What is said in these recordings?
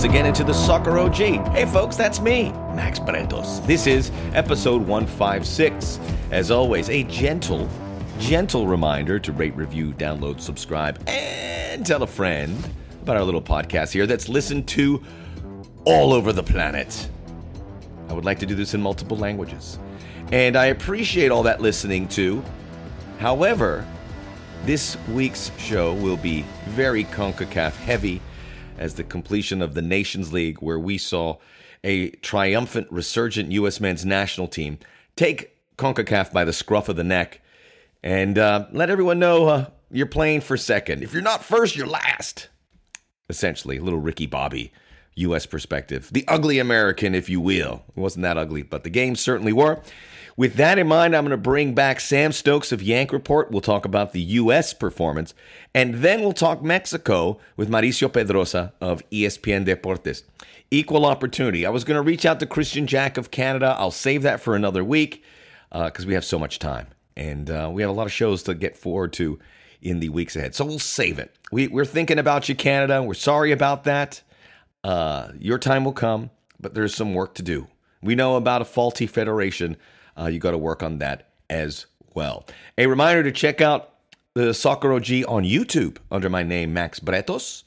once again into the Soccer OG. Hey, folks, that's me, Max Bretos. This is episode 156. As always, a gentle, gentle reminder to rate, review, download, subscribe, and tell a friend about our little podcast here that's listened to all over the planet. I would like to do this in multiple languages. And I appreciate all that listening too. However, this week's show will be very CONCACAF heavy as the completion of the Nations League, where we saw a triumphant, resurgent U.S. men's national team take CONCACAF by the scruff of the neck and uh, let everyone know uh, you're playing for second. If you're not first, you're last. Essentially, little Ricky Bobby U.S. perspective. The ugly American, if you will. It wasn't that ugly, but the games certainly were. With that in mind, I'm going to bring back Sam Stokes of Yank Report. We'll talk about the U.S. performance, and then we'll talk Mexico with Mauricio Pedroza of ESPN Deportes. Equal opportunity. I was going to reach out to Christian Jack of Canada. I'll save that for another week because uh, we have so much time, and uh, we have a lot of shows to get forward to in the weeks ahead. So we'll save it. We, are thinking about you, Canada. We're sorry about that. Uh, your time will come, but there's some work to do. We know about a faulty federation uh, you got to work on that as well. A reminder to check out the Soccer OG on YouTube under my name, Max Bretos.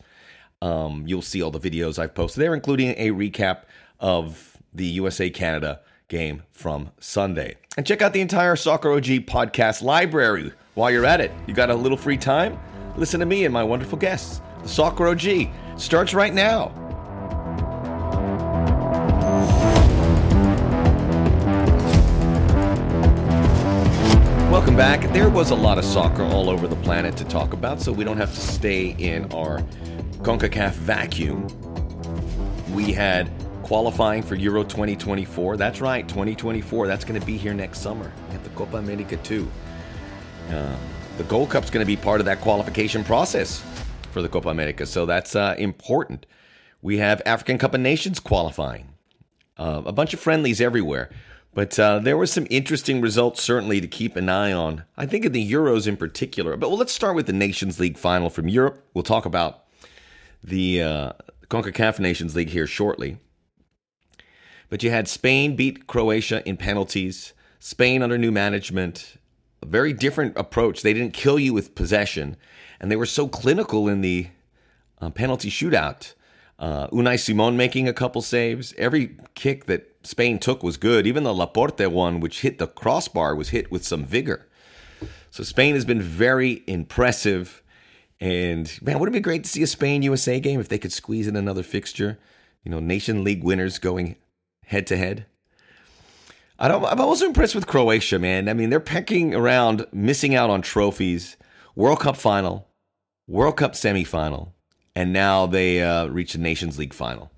Um, you'll see all the videos I've posted there, including a recap of the USA Canada game from Sunday. And check out the entire Soccer OG podcast library while you're at it. You got a little free time? Listen to me and my wonderful guests. The Soccer OG starts right now. Welcome back. There was a lot of soccer all over the planet to talk about, so we don't have to stay in our CONCACAF vacuum. We had qualifying for Euro 2024. That's right, 2024. That's going to be here next summer at the Copa America too. Uh, the Gold Cup's going to be part of that qualification process for the Copa America, so that's uh, important. We have African Cup of Nations qualifying, uh, a bunch of friendlies everywhere. But uh, there were some interesting results, certainly, to keep an eye on. I think in the Euros in particular. But well, let's start with the Nations League final from Europe. We'll talk about the uh, CONCACAF Nations League here shortly. But you had Spain beat Croatia in penalties, Spain under new management, a very different approach. They didn't kill you with possession, and they were so clinical in the uh, penalty shootout. Uh, Unai Simon making a couple saves. Every kick that Spain took was good. Even the Laporte one, which hit the crossbar, was hit with some vigor. So Spain has been very impressive. And man, wouldn't it be great to see a Spain USA game if they could squeeze in another fixture? You know, Nation League winners going head to head. I don't, I'm also impressed with Croatia, man. I mean, they're pecking around, missing out on trophies, World Cup final, World Cup semifinal, and now they uh, reach the Nations League final.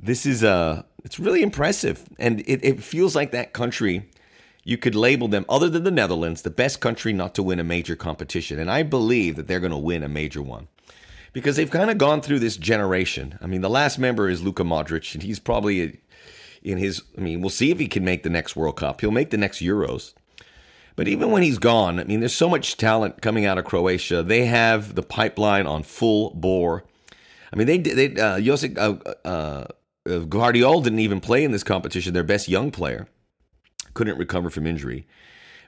This is a it's really impressive. And it, it feels like that country, you could label them, other than the Netherlands, the best country not to win a major competition. And I believe that they're going to win a major one because they've kind of gone through this generation. I mean, the last member is Luka Modric, and he's probably in his. I mean, we'll see if he can make the next World Cup. He'll make the next Euros. But even when he's gone, I mean, there's so much talent coming out of Croatia. They have the pipeline on full bore. I mean, they they uh, Josip uh, uh, uh, Gvardiol didn't even play in this competition. Their best young player couldn't recover from injury.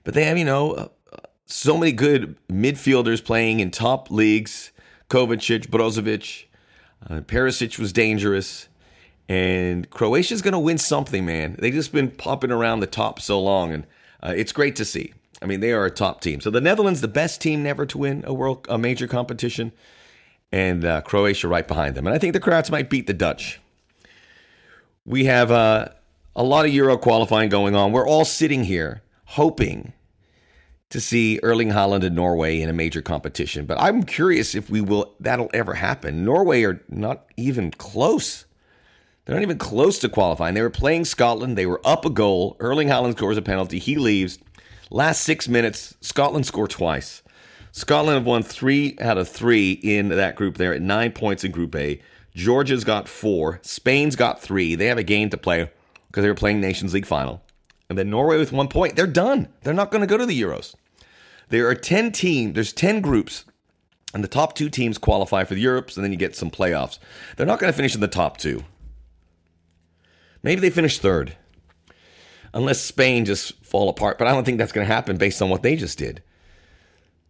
But they have, you know, uh, so many good midfielders playing in top leagues. Kovacic, Brozovic, uh, Perisic was dangerous. And Croatia's going to win something, man. They've just been popping around the top so long, and uh, it's great to see. I mean, they are a top team. So the Netherlands, the best team never to win a world, a major competition, and uh, Croatia right behind them. And I think the Croats might beat the Dutch we have uh, a lot of Euro qualifying going on. We're all sitting here hoping to see Erling Haaland and Norway in a major competition. But I'm curious if we will that'll ever happen. Norway are not even close. They're not even close to qualifying. They were playing Scotland. They were up a goal. Erling Haaland scores a penalty. He leaves. Last six minutes, Scotland score twice. Scotland have won three out of three in that group there at nine points in Group A. Georgia's got four. Spain's got three. They have a game to play because they were playing Nations League final. And then Norway with one point. They're done. They're not going to go to the Euros. There are 10 teams, there's 10 groups And the top two teams qualify for the Europes, and then you get some playoffs. They're not going to finish in the top two. Maybe they finish third, unless Spain just fall apart. But I don't think that's going to happen based on what they just did.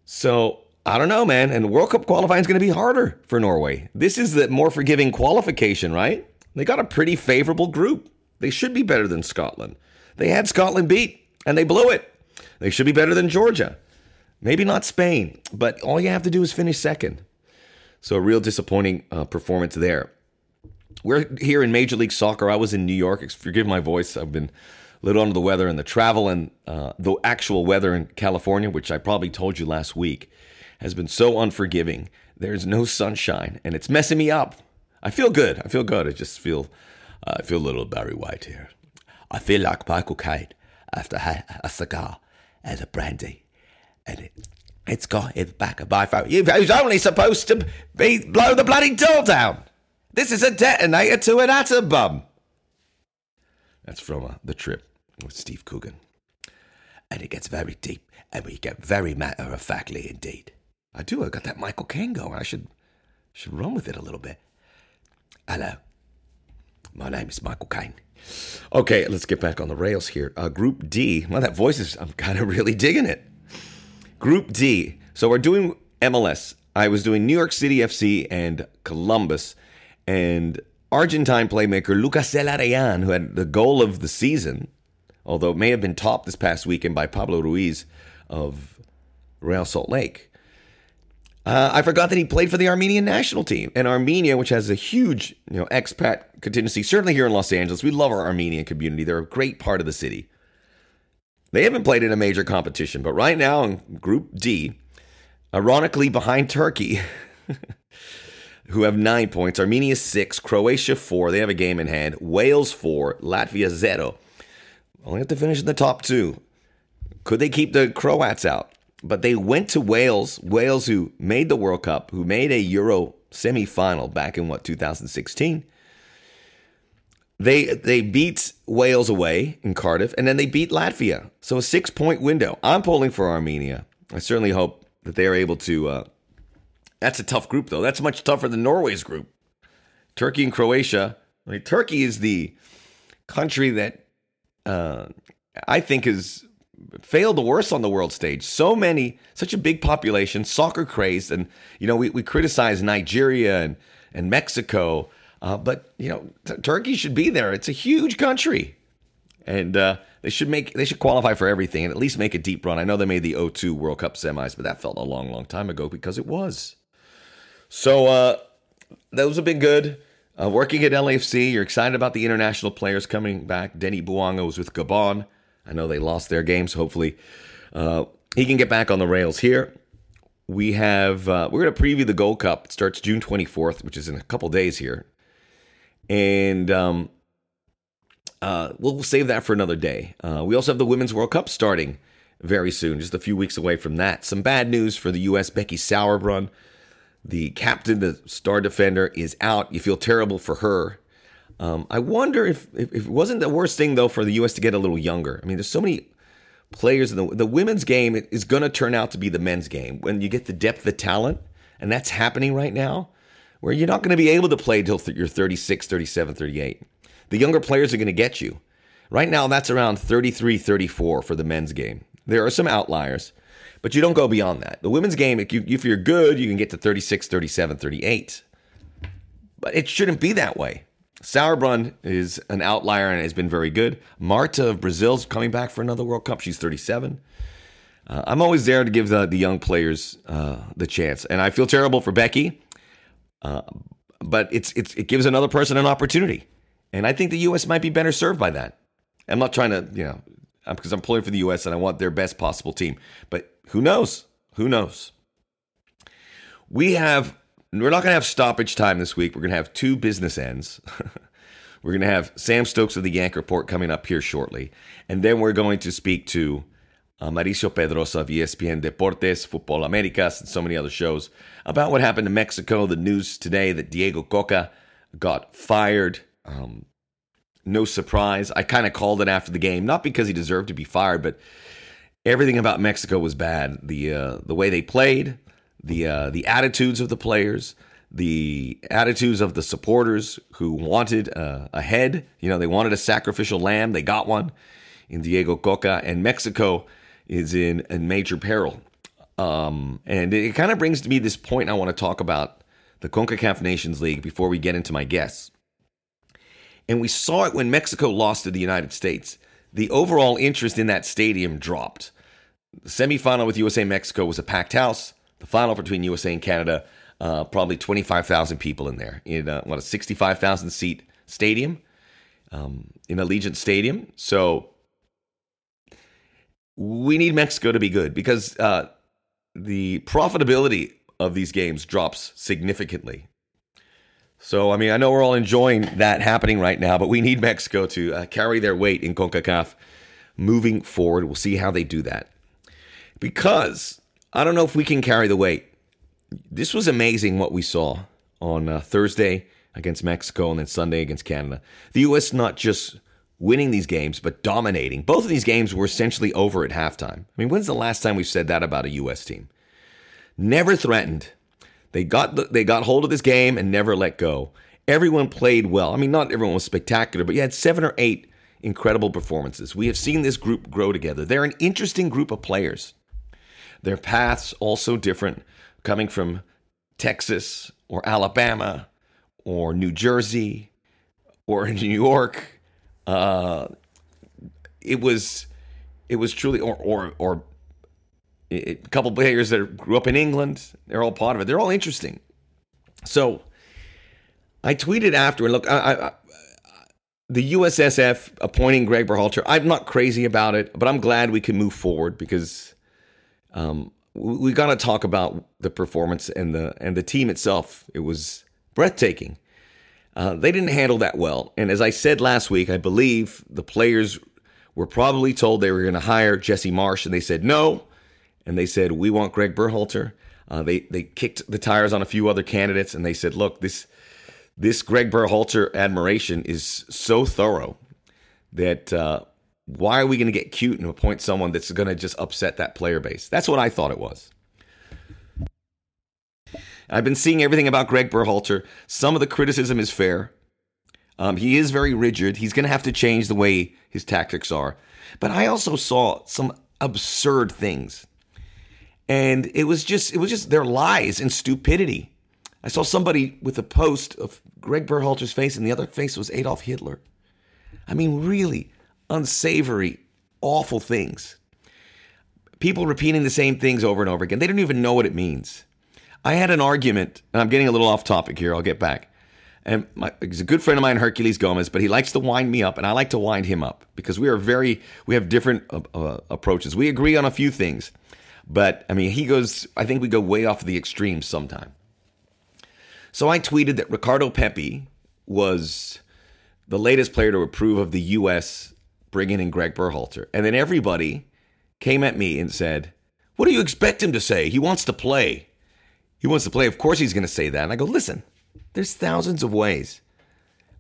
So I don't know, man. And World Cup qualifying is going to be harder for Norway. This is the more forgiving qualification, right? They got a pretty favorable group. They should be better than Scotland. They had Scotland beat, and they blew it. They should be better than Georgia. Maybe not Spain, but all you have to do is finish second. So a real disappointing uh, performance there. We're here in Major League Soccer. I was in New York. Forgive my voice. I've been a little under the weather, and the travel and uh, the actual weather in California, which I probably told you last week, has been so unforgiving. There's no sunshine, and it's messing me up. I feel good. I feel good. I just feel, uh, I feel a little Barry White here. I feel like Michael Caine after a cigar and a brandy, and it, it's got his back of my phone. He was only supposed to be blow the bloody door down. This is a detonator to an atom bomb. That's from uh, the trip with Steve Coogan, and it gets very deep, and we get very matter of factly indeed. I do. I got that Michael Caine going. I should should run with it a little bit. Hello, my name is Michael Caine. Okay, let's get back on the rails here. Uh, Group D. Well, that voice is, I'm kind of really digging it. Group D. So we're doing MLS. I was doing New York City FC and Columbus. And Argentine playmaker Lucas Zelarayan, who had the goal of the season, although it may have been topped this past weekend by Pablo Ruiz of Real Salt Lake. Uh, I forgot that he played for the Armenian national team. And Armenia, which has a huge you know, expat contingency, certainly here in Los Angeles, we love our Armenian community. They're a great part of the city. They haven't played in a major competition, but right now in Group D, ironically behind Turkey, who have nine points, Armenia six, Croatia four, they have a game in hand, Wales four, Latvia zero. Only have to finish in the top two. Could they keep the Croats out? But they went to Wales, Wales who made the World Cup, who made a Euro semi-final back in what 2016. They they beat Wales away in Cardiff, and then they beat Latvia. So a six point window. I'm polling for Armenia. I certainly hope that they are able to. Uh, that's a tough group, though. That's much tougher than Norway's group. Turkey and Croatia. I mean, Turkey is the country that uh, I think is failed the worst on the world stage. So many, such a big population, soccer crazed, and you know we, we criticize Nigeria and and Mexico, uh, but you know t- Turkey should be there. It's a huge country, and uh, they should make they should qualify for everything and at least make a deep run. I know they made the 02 World Cup semis, but that felt a long, long time ago because it was. So uh, those have been good. Uh, working at LAFC, you're excited about the international players coming back. Denny Bouanga was with Gabon. I know they lost their games. Hopefully, uh, he can get back on the rails here. We have uh, we're going to preview the Gold Cup. It starts June 24th, which is in a couple days here, and um, uh, we'll save that for another day. Uh, we also have the Women's World Cup starting very soon, just a few weeks away from that. Some bad news for the U.S. Becky Sauerbrunn, the captain, the star defender, is out. You feel terrible for her. Um, I wonder if, if, if it wasn't the worst thing though for the U.S. to get a little younger. I mean, there's so many players in the the women's game is going to turn out to be the men's game when you get the depth of talent, and that's happening right now, where you're not going to be able to play until you're 36, 37, 38. The younger players are going to get you. Right now, that's around 33, 34 for the men's game. There are some outliers, but you don't go beyond that. The women's game, if, you, if you're good, you can get to 36, 37, 38. But it shouldn't be that way. Sauerbrunn is an outlier and has been very good. Marta of Brazil's coming back for another World Cup. She's 37. Uh, I'm always there to give the, the young players uh, the chance, and I feel terrible for Becky, uh, but it's, it's it gives another person an opportunity, and I think the U.S. might be better served by that. I'm not trying to, you know, because I'm pulling for the U.S. and I want their best possible team, but who knows? Who knows? We have we're not going to have stoppage time this week. We're going to have two business ends. we're going to have Sam Stokes of the Yank Report coming up here shortly. And then we're going to speak to uh, Mauricio Pedroza of ESPN Deportes, Football Americas, and so many other shows about what happened in Mexico. The news today that Diego Cocca got fired. Um, no surprise. I kind of called it after the game, not because he deserved to be fired, but everything about Mexico was bad. The uh, the way they played, the uh, the attitudes of the players, the attitudes of the supporters who wanted uh, a head. You know, they wanted a sacrificial lamb. They got one in Diego Cocca, and Mexico is in, in major peril. Um, and it kind of brings to me this point I want to talk about the CONCACAF Nations League before we get into my guests. And we saw it when Mexico lost to the United States. The overall interest in that stadium dropped. The semifinal with USA Mexico was a packed house. The final between USA and Canada, uh, probably 25,000 people in there in uh, what a 65,000 seat stadium um, in Allegiant Stadium. So we need Mexico to be good because uh, the profitability of these games drops significantly. So, I mean, I know we're all enjoying that happening right now, but we need Mexico to uh, carry their weight in CONCACAF moving forward. We'll see how they do that. Because I don't know if we can carry the weight. This was amazing what we saw on uh, Thursday against Mexico and then Sunday against Canada. The U.S. not just winning these games, but dominating. Both of these games were essentially over at halftime. I mean, when's the last time we've said that about a U.S. team? Never threatened. They got the, they got hold of this game and never let go. Everyone played well. I mean, not everyone was spectacular, but you had seven or eight incredible performances. We have seen this group grow together. They're an interesting group of players. Their paths also different, coming from Texas or Alabama or New Jersey or New York uh, it was it was truly or or or a couple players that grew up in England. They're all part of it. They're all interesting. So I tweeted after and look, I, I, the USSF appointing Greg Berhalter. I'm not crazy about it, but I'm glad we can move forward because um, we, got to talk about the performance and the and the team itself. It was breathtaking. Uh, they didn't handle that well. And as I said last week, I believe the players were probably told they were going to hire Jesse Marsch, and they said no. And they said, We want Greg Berhalter. Uh, they, they kicked the tires on a few other candidates, and they said, Look, this, this Greg Berhalter admiration is so thorough that uh, why are we going to get cute and appoint someone that's going to just upset that player base? That's what I thought it was. I've been seeing everything about Greg Berhalter. Some of the criticism is fair. Um, he is very rigid. He's going to have to change the way his tactics are. But I also saw some absurd things, and it was just it was just their lies and stupidity. I saw somebody with a post of Greg Berhalter's face, and the other face was Adolf Hitler. I mean, really unsavory, awful things. People repeating the same things over and over again. They don't even know what it means. I had an argument, and I'm getting a little off topic here. I'll get back. And my, he's a good friend of mine, Herculez Gomez, but he likes to wind me up, and I like to wind him up because we are very, we have different uh, uh, approaches. We agree on a few things, but I mean, he goes, I think we go way off the extremes sometime. So I tweeted that Ricardo Pepi was the latest player to approve of the U.S. bringing in Greg Berhalter. And then everybody came at me and said, What do you expect him to say? He wants to play. He wants to play. Of course, he's going to say that. And I go, listen, there's thousands of ways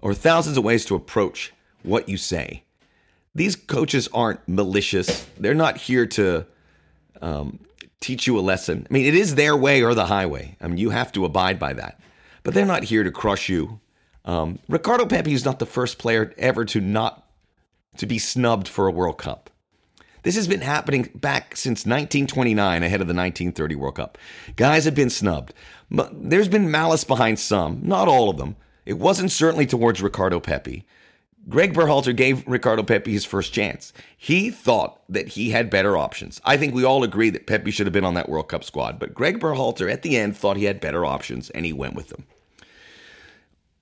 or thousands of ways to approach what you say. These coaches aren't malicious. They're not here to um, teach you a lesson. I mean, it is their way or the highway. I mean, you have to abide by that. But they're not here to crush you. Um, Ricardo Pepi is not the first player ever to not to be snubbed for a World Cup. This has been happening back since 1929, ahead of the 1930 World Cup. Guys have been snubbed. But there's been malice behind some, not all of them. It wasn't certainly towards Ricardo Pepi. Greg Berhalter gave Ricardo Pepi his first chance. He thought that he had better options. I think we all agree that Pepi should have been on that World Cup squad, but Greg Berhalter at the end thought he had better options and he went with them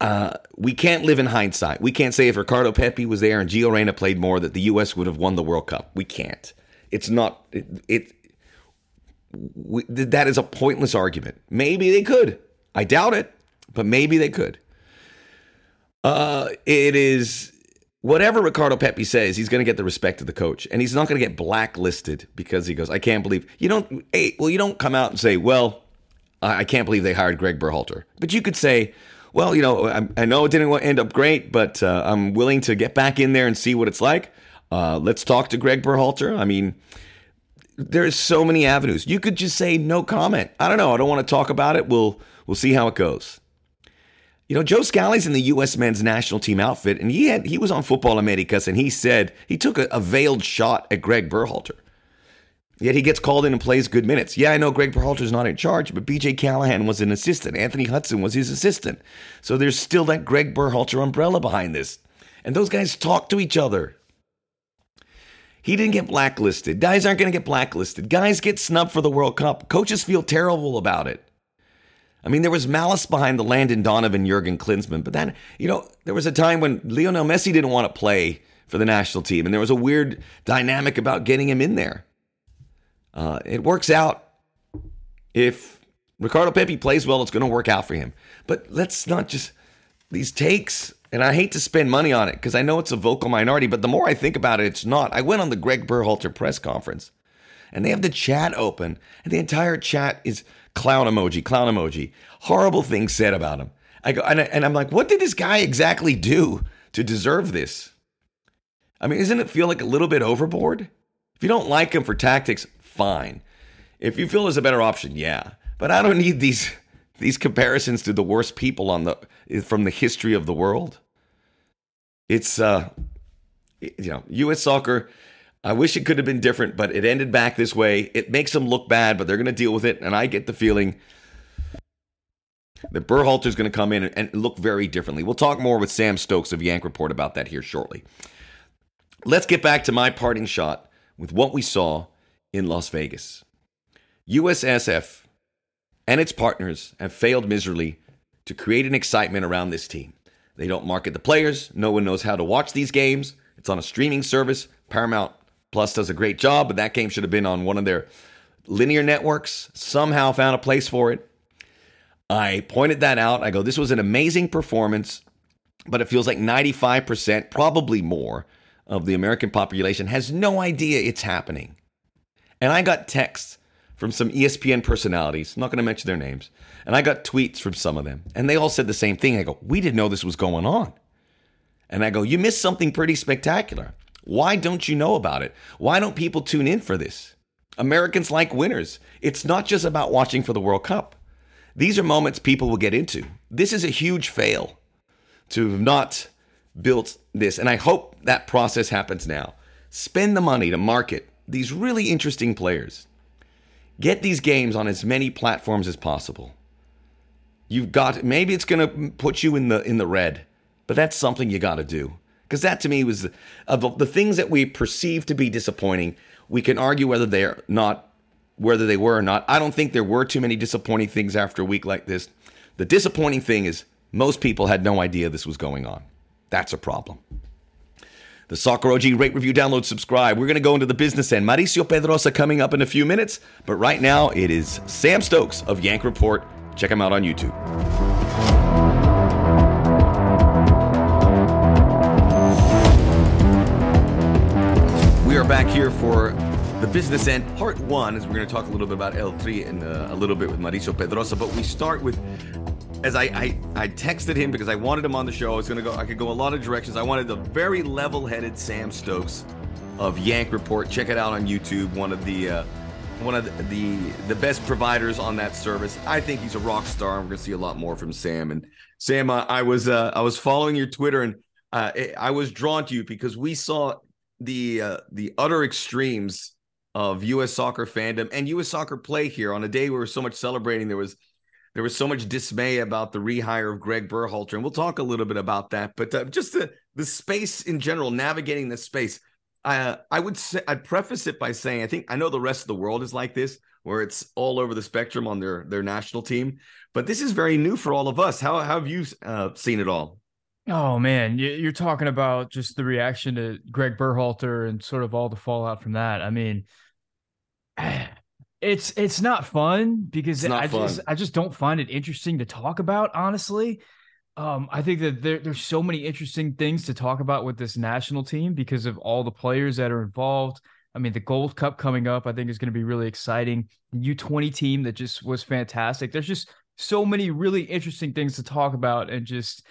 uh, we can't live in hindsight. We can't say if Ricardo Pepi was there and Gio Reyna played more that the U.S. would have won the World Cup. We can't. It's not. It. it we, that is a pointless argument. Maybe they could. I doubt it, but maybe they could. Uh, it is whatever Ricardo Pepi says. He's going to get the respect of the coach, and he's not going to get blacklisted because he goes. I can't believe you don't. Hey, well, you don't come out and say, "Well, I, I can't believe they hired Greg Berhalter," but you could say well, you know, I, I know it didn't end up great, but uh, I'm willing to get back in there and see what it's like. Uh, let's talk to Greg Berhalter. I mean, there's so many avenues. You could just say no comment. I don't know. I don't want to talk about it. We'll we'll see how it goes. You know, Joe Scally's in the U.S. men's national team outfit, and he had he was on Football Americas, and he said he took a, a veiled shot at Greg Berhalter. Yet he gets called in and plays good minutes. Yeah, I know Greg Berhalter's not in charge, but BJ Callaghan was an assistant. Anthony Hudson was his assistant. So there's still that Greg Berhalter umbrella behind this. And those guys talk to each other. He didn't get blacklisted. Guys aren't going to get blacklisted. Guys get snubbed for the World Cup. Coaches feel terrible about it. I mean, there was malice behind the Landon Donovan, Jurgen Klinsmann, but then, you know, there was a time when Lionel Messi didn't want to play for the national team, and there was a weird dynamic about getting him in there. Uh, it works out. If Ricardo Pepi plays well, it's going to work out for him. But let's not just these takes and I hate to spend money on it because I know it's a vocal minority, but the more I think about it, it's not. I went on the Greg Berhalter press conference and they have the chat open, and the entire chat is clown emoji, clown emoji, horrible things said about him. I go, and, I, and I'm like, what did this guy exactly do to deserve this? I mean, doesn't it feel like a little bit overboard? If you don't like him for tactics, fine. If you feel there's a better option, yeah. But I don't need these these comparisons to the worst people on the from the history of the world. It's uh you know, US soccer I wish it could have been different, but it ended back this way. It makes them look bad, but they're going to deal with it and I get the feeling that Berhalter's going to come in and look very differently. We'll talk more with Sam Stokes of Yank Report about that here shortly. Let's get back to my parting shot with what we saw in Las Vegas. USSF and its partners have failed miserably to create an excitement around this team. They don't market the players. No one knows how to watch these games. It's on a streaming service. Paramount Plus does a great job, but that game should have been on one of their linear networks. Somehow found a place for it. I pointed that out. I go, this was an amazing performance, but it feels like 95%, probably more, of the American population has no idea it's happening. And I got texts from some ESPN personalities, I'm not going to mention their names, and I got tweets from some of them, and they all said the same thing. I go, We didn't know this was going on. And I go, You missed something pretty spectacular. Why don't you know about it? Why don't people tune in for this? Americans like winners. It's not just about watching for the World Cup. These are moments people will get into. This is a huge fail to have not built this. And I hope that process happens now. Spend the money to market these really interesting players. Get these games on as many platforms as possible. You've got maybe it's going to put you in the in the red, but that's something you got to do. Because that to me was of the things that we perceive to be disappointing. We can argue whether they're not, whether they were or not. I don't think there were too many disappointing things after a week like this. The disappointing thing is most people had no idea this was going on. That's a problem. The Soccer OG rate, review, download, subscribe. We're going to go into the business end. Mauricio Pedroza coming up in a few minutes, but right now it is Sam Stokes of Yank Report. Check him out on YouTube. We are back here for the business end, part one, as we're going to talk a little bit about El Tri and uh, a little bit with Mauricio Pedroza. But we start with as I, I, I texted him because I wanted him on the show. I was gonna go. I could go a lot of directions. I wanted the very level-headed Sam Stokes of Yank Report. Check it out on YouTube. One of the uh, one of the, the, the best providers on that service. I think he's a rock star. We're gonna see a lot more from Sam. And Sam, uh, I was uh, I was following your Twitter and uh, I was drawn to you because we saw the uh, the utter extremes of U.S. soccer fandom and U.S. soccer play here on a day we were so much celebrating. There was there was so much dismay about the rehire of Greg Berhalter, and we'll talk a little bit about that. But uh, just the the space in general, navigating the space. Uh, I would say I'd preface it by saying I think I know the rest of the world is like this, where it's all over the spectrum on their their national team. But this is very new for all of us. How, how have you uh, seen it all? Oh man, you're talking about just the reaction to Greg Berhalter and sort of all the fallout from that. I mean, it's it's not fun because I fun. just I just don't find it interesting to talk about, honestly. Um, I think that there, there's so many interesting things to talk about with this national team because of all the players that are involved. I mean, the Gold Cup coming up, I think is going to be really exciting. The U20 team that just was fantastic. There's just so many really interesting things to talk about, and just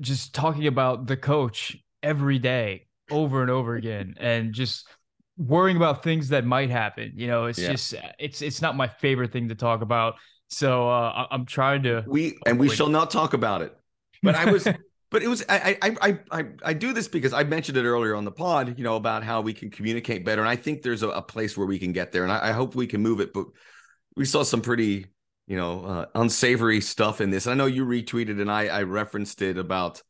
just talking about the coach every day, over and over again, and just worrying about things that might happen. You know, it's yeah. just it's it's not my favorite thing to talk about. So uh, I'm trying to we and we shall not talk about it. But I was but it was I, I I I do this because I mentioned it earlier on the pod, you know, about how we can communicate better, and I think there's a, a place where we can get there, and I, I, hope we can move it. But we saw some pretty, you know, uh, unsavory stuff in this. I know you retweeted, and I I referenced it about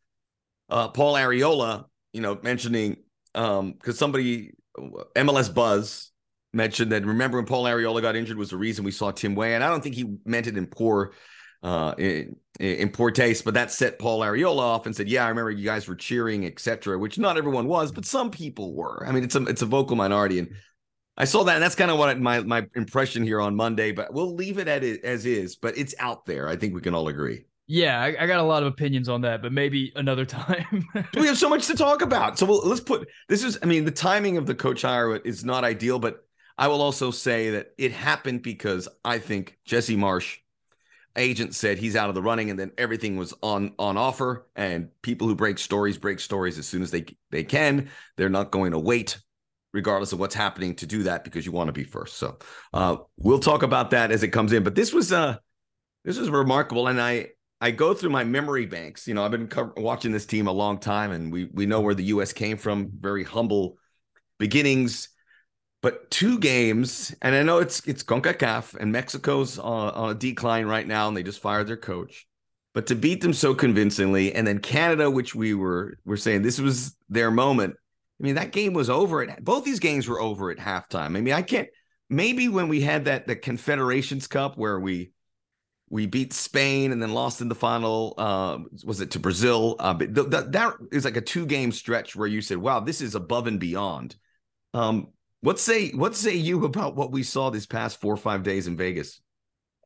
uh, Paul Arriola, you know, mentioning um because somebody MLS Buzz mentioned that remember when Paul Arriola got injured was the reason we saw Tim Weah, and I don't think he meant it in poor uh, in, in poor taste, but that set Paul Arriola off and said, "Yeah, I remember you guys were cheering, etc." Which not everyone was, but some people were. I mean, it's a it's a vocal minority, and I saw that, and that's kind of what my my impression here on Monday. But we'll leave it at it as is. But it's out there. I think we can all agree. Yeah, I, I, got a lot of opinions on that, but maybe another time. we have so much to talk about. So we'll, let's put this is. I mean, the timing of the coach hire is not ideal, but I will also say that it happened because I think Jesse Marsch agent said he's out of the running and then everything was on on offer and people who break stories break stories as soon as they they can they're not going to wait regardless of what's happening to do that because you want to be first so uh, we'll talk about that as it comes in but this was uh this was remarkable and i i go through my memory banks you know i've been co- watching this team a long time and we we know where the us came from very humble beginnings but two games, and I know it's it's CONCACAF and Mexico's on, on a decline right now, and they just fired their coach. But to beat them so convincingly, and then Canada, which we were were saying this was their moment. I mean, that game was over. At, both these games were over at halftime. I mean, I can't. Maybe when we had that the Confederations Cup where we we beat Spain and then lost in the final. Uh, was it to Brazil? Uh, but th- th- that is like a two game stretch where you said, "Wow, this is above and beyond." Um, what say what say you about what we saw this past four or five days in Vegas?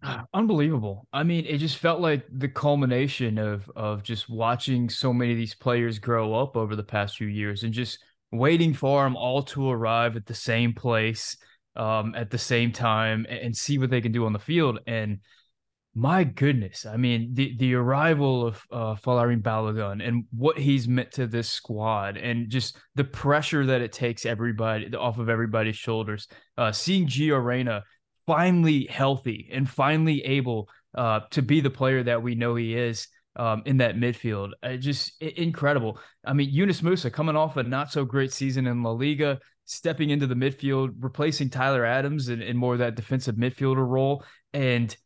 Unbelievable. I mean, it just felt like the culmination of of just watching so many of these players grow up over the past few years and just waiting for them all to arrive at the same place um, at the same time and, and see what they can do on the field. And my goodness, I mean, the the arrival of uh, Folarin Balogun and what he's meant to this squad, and just the pressure that it takes everybody off of everybody's shoulders. Uh, seeing Gio Reyna finally healthy and finally able uh, to be the player that we know he is um, in that midfield, uh, just incredible. I mean, Yunus Musah coming off a not so great season in La Liga, stepping into the midfield, replacing Tyler Adams in more that defensive midfielder role, and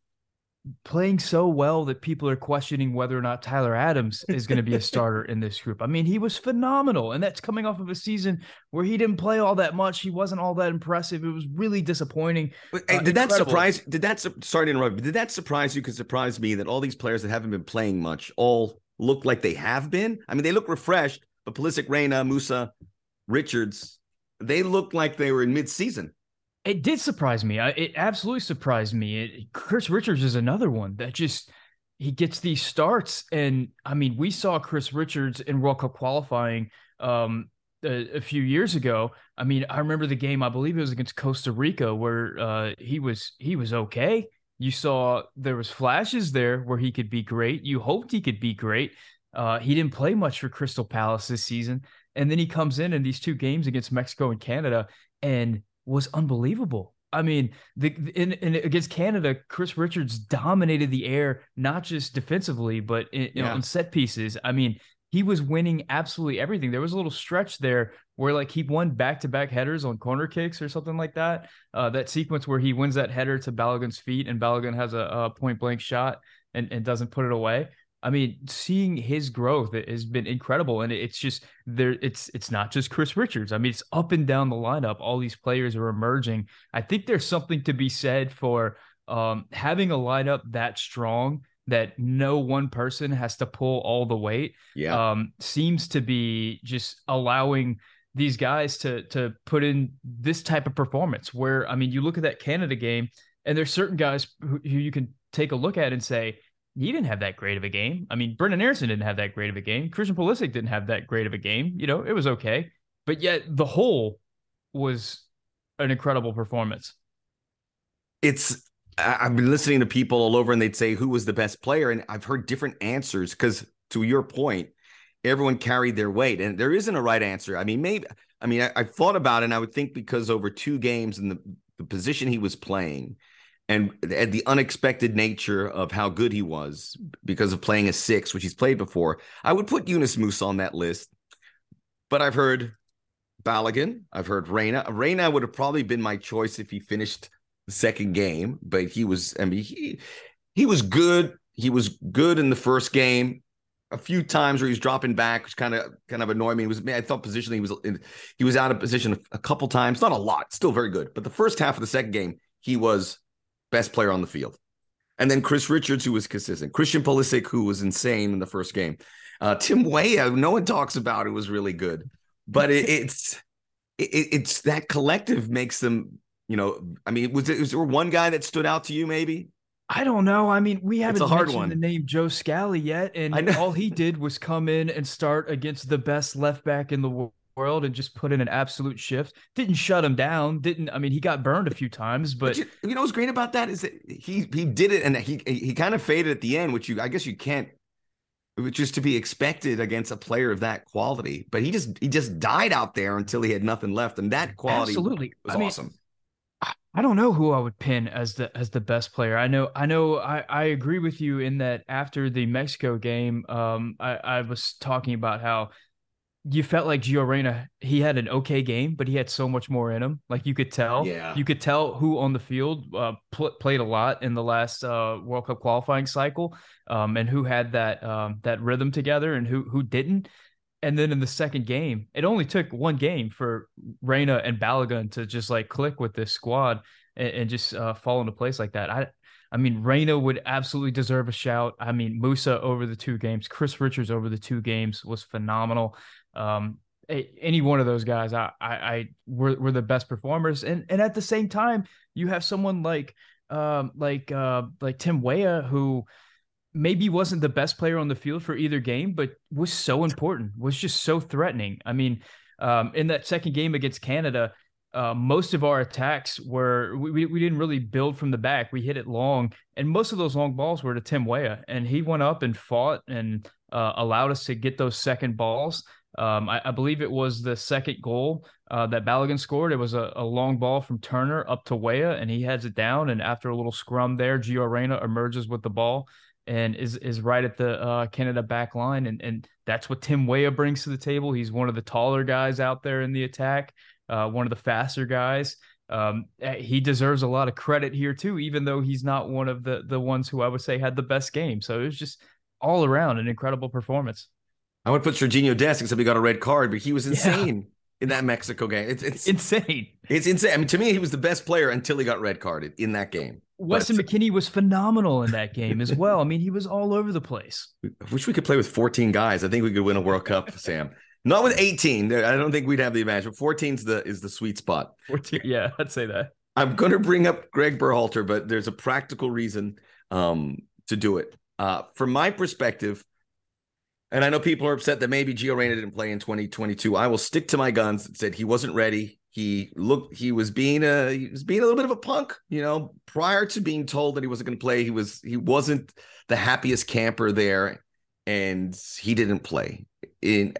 playing so well that people are questioning whether or not Tyler Adams is going to be a starter in this group. I mean, he was phenomenal, and that's coming off of a season where he didn't play all that much. He wasn't all that impressive. It was really disappointing. Hey, uh, did that surprise? Did that sorry to interrupt? Did that surprise you? Could surprise me that all these players that haven't been playing much all look like they have been. I mean, they look refreshed, but Pulisic, Reyna, Musah, Richards, they look like they were in mid-season. It did surprise me. I, it absolutely surprised me. It, Chris Richards is another one that just he gets these starts, and I mean, we saw Chris Richards in World Cup qualifying um, a, a, few years ago. I mean, I remember the game. I believe it was against Costa Rica where uh, he was he was okay. You saw there was flashes there where he could be great. You hoped he could be great. Uh, he didn't play much for Crystal Palace this season, and then he comes in in these two games against Mexico and Canada, and was unbelievable. I mean, the in, in, against Canada, Chris Richards dominated the air, not just defensively, but in, yeah. in set pieces. I mean, he was winning absolutely everything. There was a little stretch there where like he won back to back headers on corner kicks or something like that. Uh, that sequence where he wins that header to Balogun's feet and Balogun has a, a point blank shot and, and doesn't put it away. I mean, seeing his growth has been incredible, and it's just there. It's it's not just Chris Richards. I mean, it's up and down the lineup. All these players are emerging. I think there's something to be said for um, having a lineup that strong that no one person has to pull all the weight. Yeah, um, seems to be just allowing these guys to to put in this type of performance. Where I mean, you look at that Canada game, and there's certain guys who, who you can take a look at and say he didn't have that great of a game. I mean, Brenden Aaronson didn't have that great of a game. Christian Pulisic didn't have that great of a game. You know, it was okay, but yet the whole was an incredible performance. It's I've been listening to people all over, and they'd say who was the best player, and I've heard different answers because, to your point, everyone carried their weight, and there isn't a right answer. I mean, maybe I mean, I, I thought about it, and I would think because over two games and the, the position he was playing, and the unexpected nature of how good he was because of playing a six, which he's played before, I would put Yunus Musah on that list. But I've heard Balogun, I've heard Reyna. Reyna would have probably been my choice if he finished the second game, but he was, I mean, he he was good. He was good in the first game. A few times where he was dropping back, which kind of kind of annoyed me. It was I thought positionally he was in, he was out of position a couple times, not a lot, still very good. But the first half of the second game, he was best player on the field. And then Chris Richards, who was consistent. Christian Pulisic, who was insane in the first game. Uh, Tim Weah, no one talks about it, was really good. But it, it's it, it's that collective makes them, you know, I mean, was, it, was there one guy that stood out to you maybe? I don't know. I mean, we haven't mentioned one. the name Joe Scally yet, and all he did was come in and start against the best left back in the world world and just put in an absolute shift. Didn't shut him down. Didn't I mean he got burned a few times, but, but you, you, know what's great about that is that he he did it and he he kind of faded at the end, which you I guess you can't which is to be expected against a player of that quality. But he just he just died out there until he had nothing left, and that quality absolutely was I awesome. Mean, I don't know who I would pin as the as the best player. I know I know I, I agree with you in that after the Mexico game, um, I, I was talking about how you felt like Gio Reyna, he had an okay game, but he had so much more in him. Like you could tell, yeah, you could tell who on the field uh, pl- played a lot in the last uh, World Cup qualifying cycle, um, and who had that um, that rhythm together, and who who didn't. And then in the second game, it only took one game for Reyna and Balogun to just like click with this squad and, and just uh, fall into place like that. I I mean, Reyna would absolutely deserve a shout. I mean, Musah over the two games, Chris Richards over the two games was phenomenal. Um, any one of those guys, I, I, I were, were the best performers, and and at the same time, you have someone like, um, like, uh, like Tim Weah who maybe wasn't the best player on the field for either game, but was so important, was just so threatening. I mean, um, in that second game against Canada, uh, most of our attacks were we, we didn't really build from the back. We hit it long, and most of those long balls were to Tim Weah, and he went up and fought and uh, allowed us to get those second balls. Um, I, I, believe it was the second goal uh, that Balogun scored. It was a, a, long ball from Turner up to Weah, and he heads it down. And after a little scrum there, Gio Reyna emerges with the ball and is is right at the uh, Canada back line. And, and that's what Tim Weah brings to the table. He's one of the taller guys out there in the attack, uh, one of the faster guys. Um, eh, he deserves a lot of credit here too, even though he's not one of the the ones who I would say had the best game. So it was just all around an incredible performance. I would put Sergiño Dest except he got a red card, but he was insane yeah. in that Mexico game. It's, it's insane. It's insane. I mean, to me, he was the best player until he got red carded in that game. Weston but, McKennie was phenomenal in that game as well. I mean, he was all over the place. I wish we could play with 14 guys. I think we could win a World Cup, Sam. Not with 18. I don't think we'd have the advantage. But 14 is the is the sweet spot. 14, yeah, I'd say that. I'm going to bring up Greg Berhalter, but there's a practical reason um, to do it. Uh, from my perspective, and I know people are upset that maybe Gio Reyna didn't play in 2022. I will stick to my guns. and Said he wasn't ready. He looked. He was being a. He was being a little bit of a punk. You know, prior to being told that he wasn't going to play, he was. He wasn't the happiest camper there, and he didn't play. In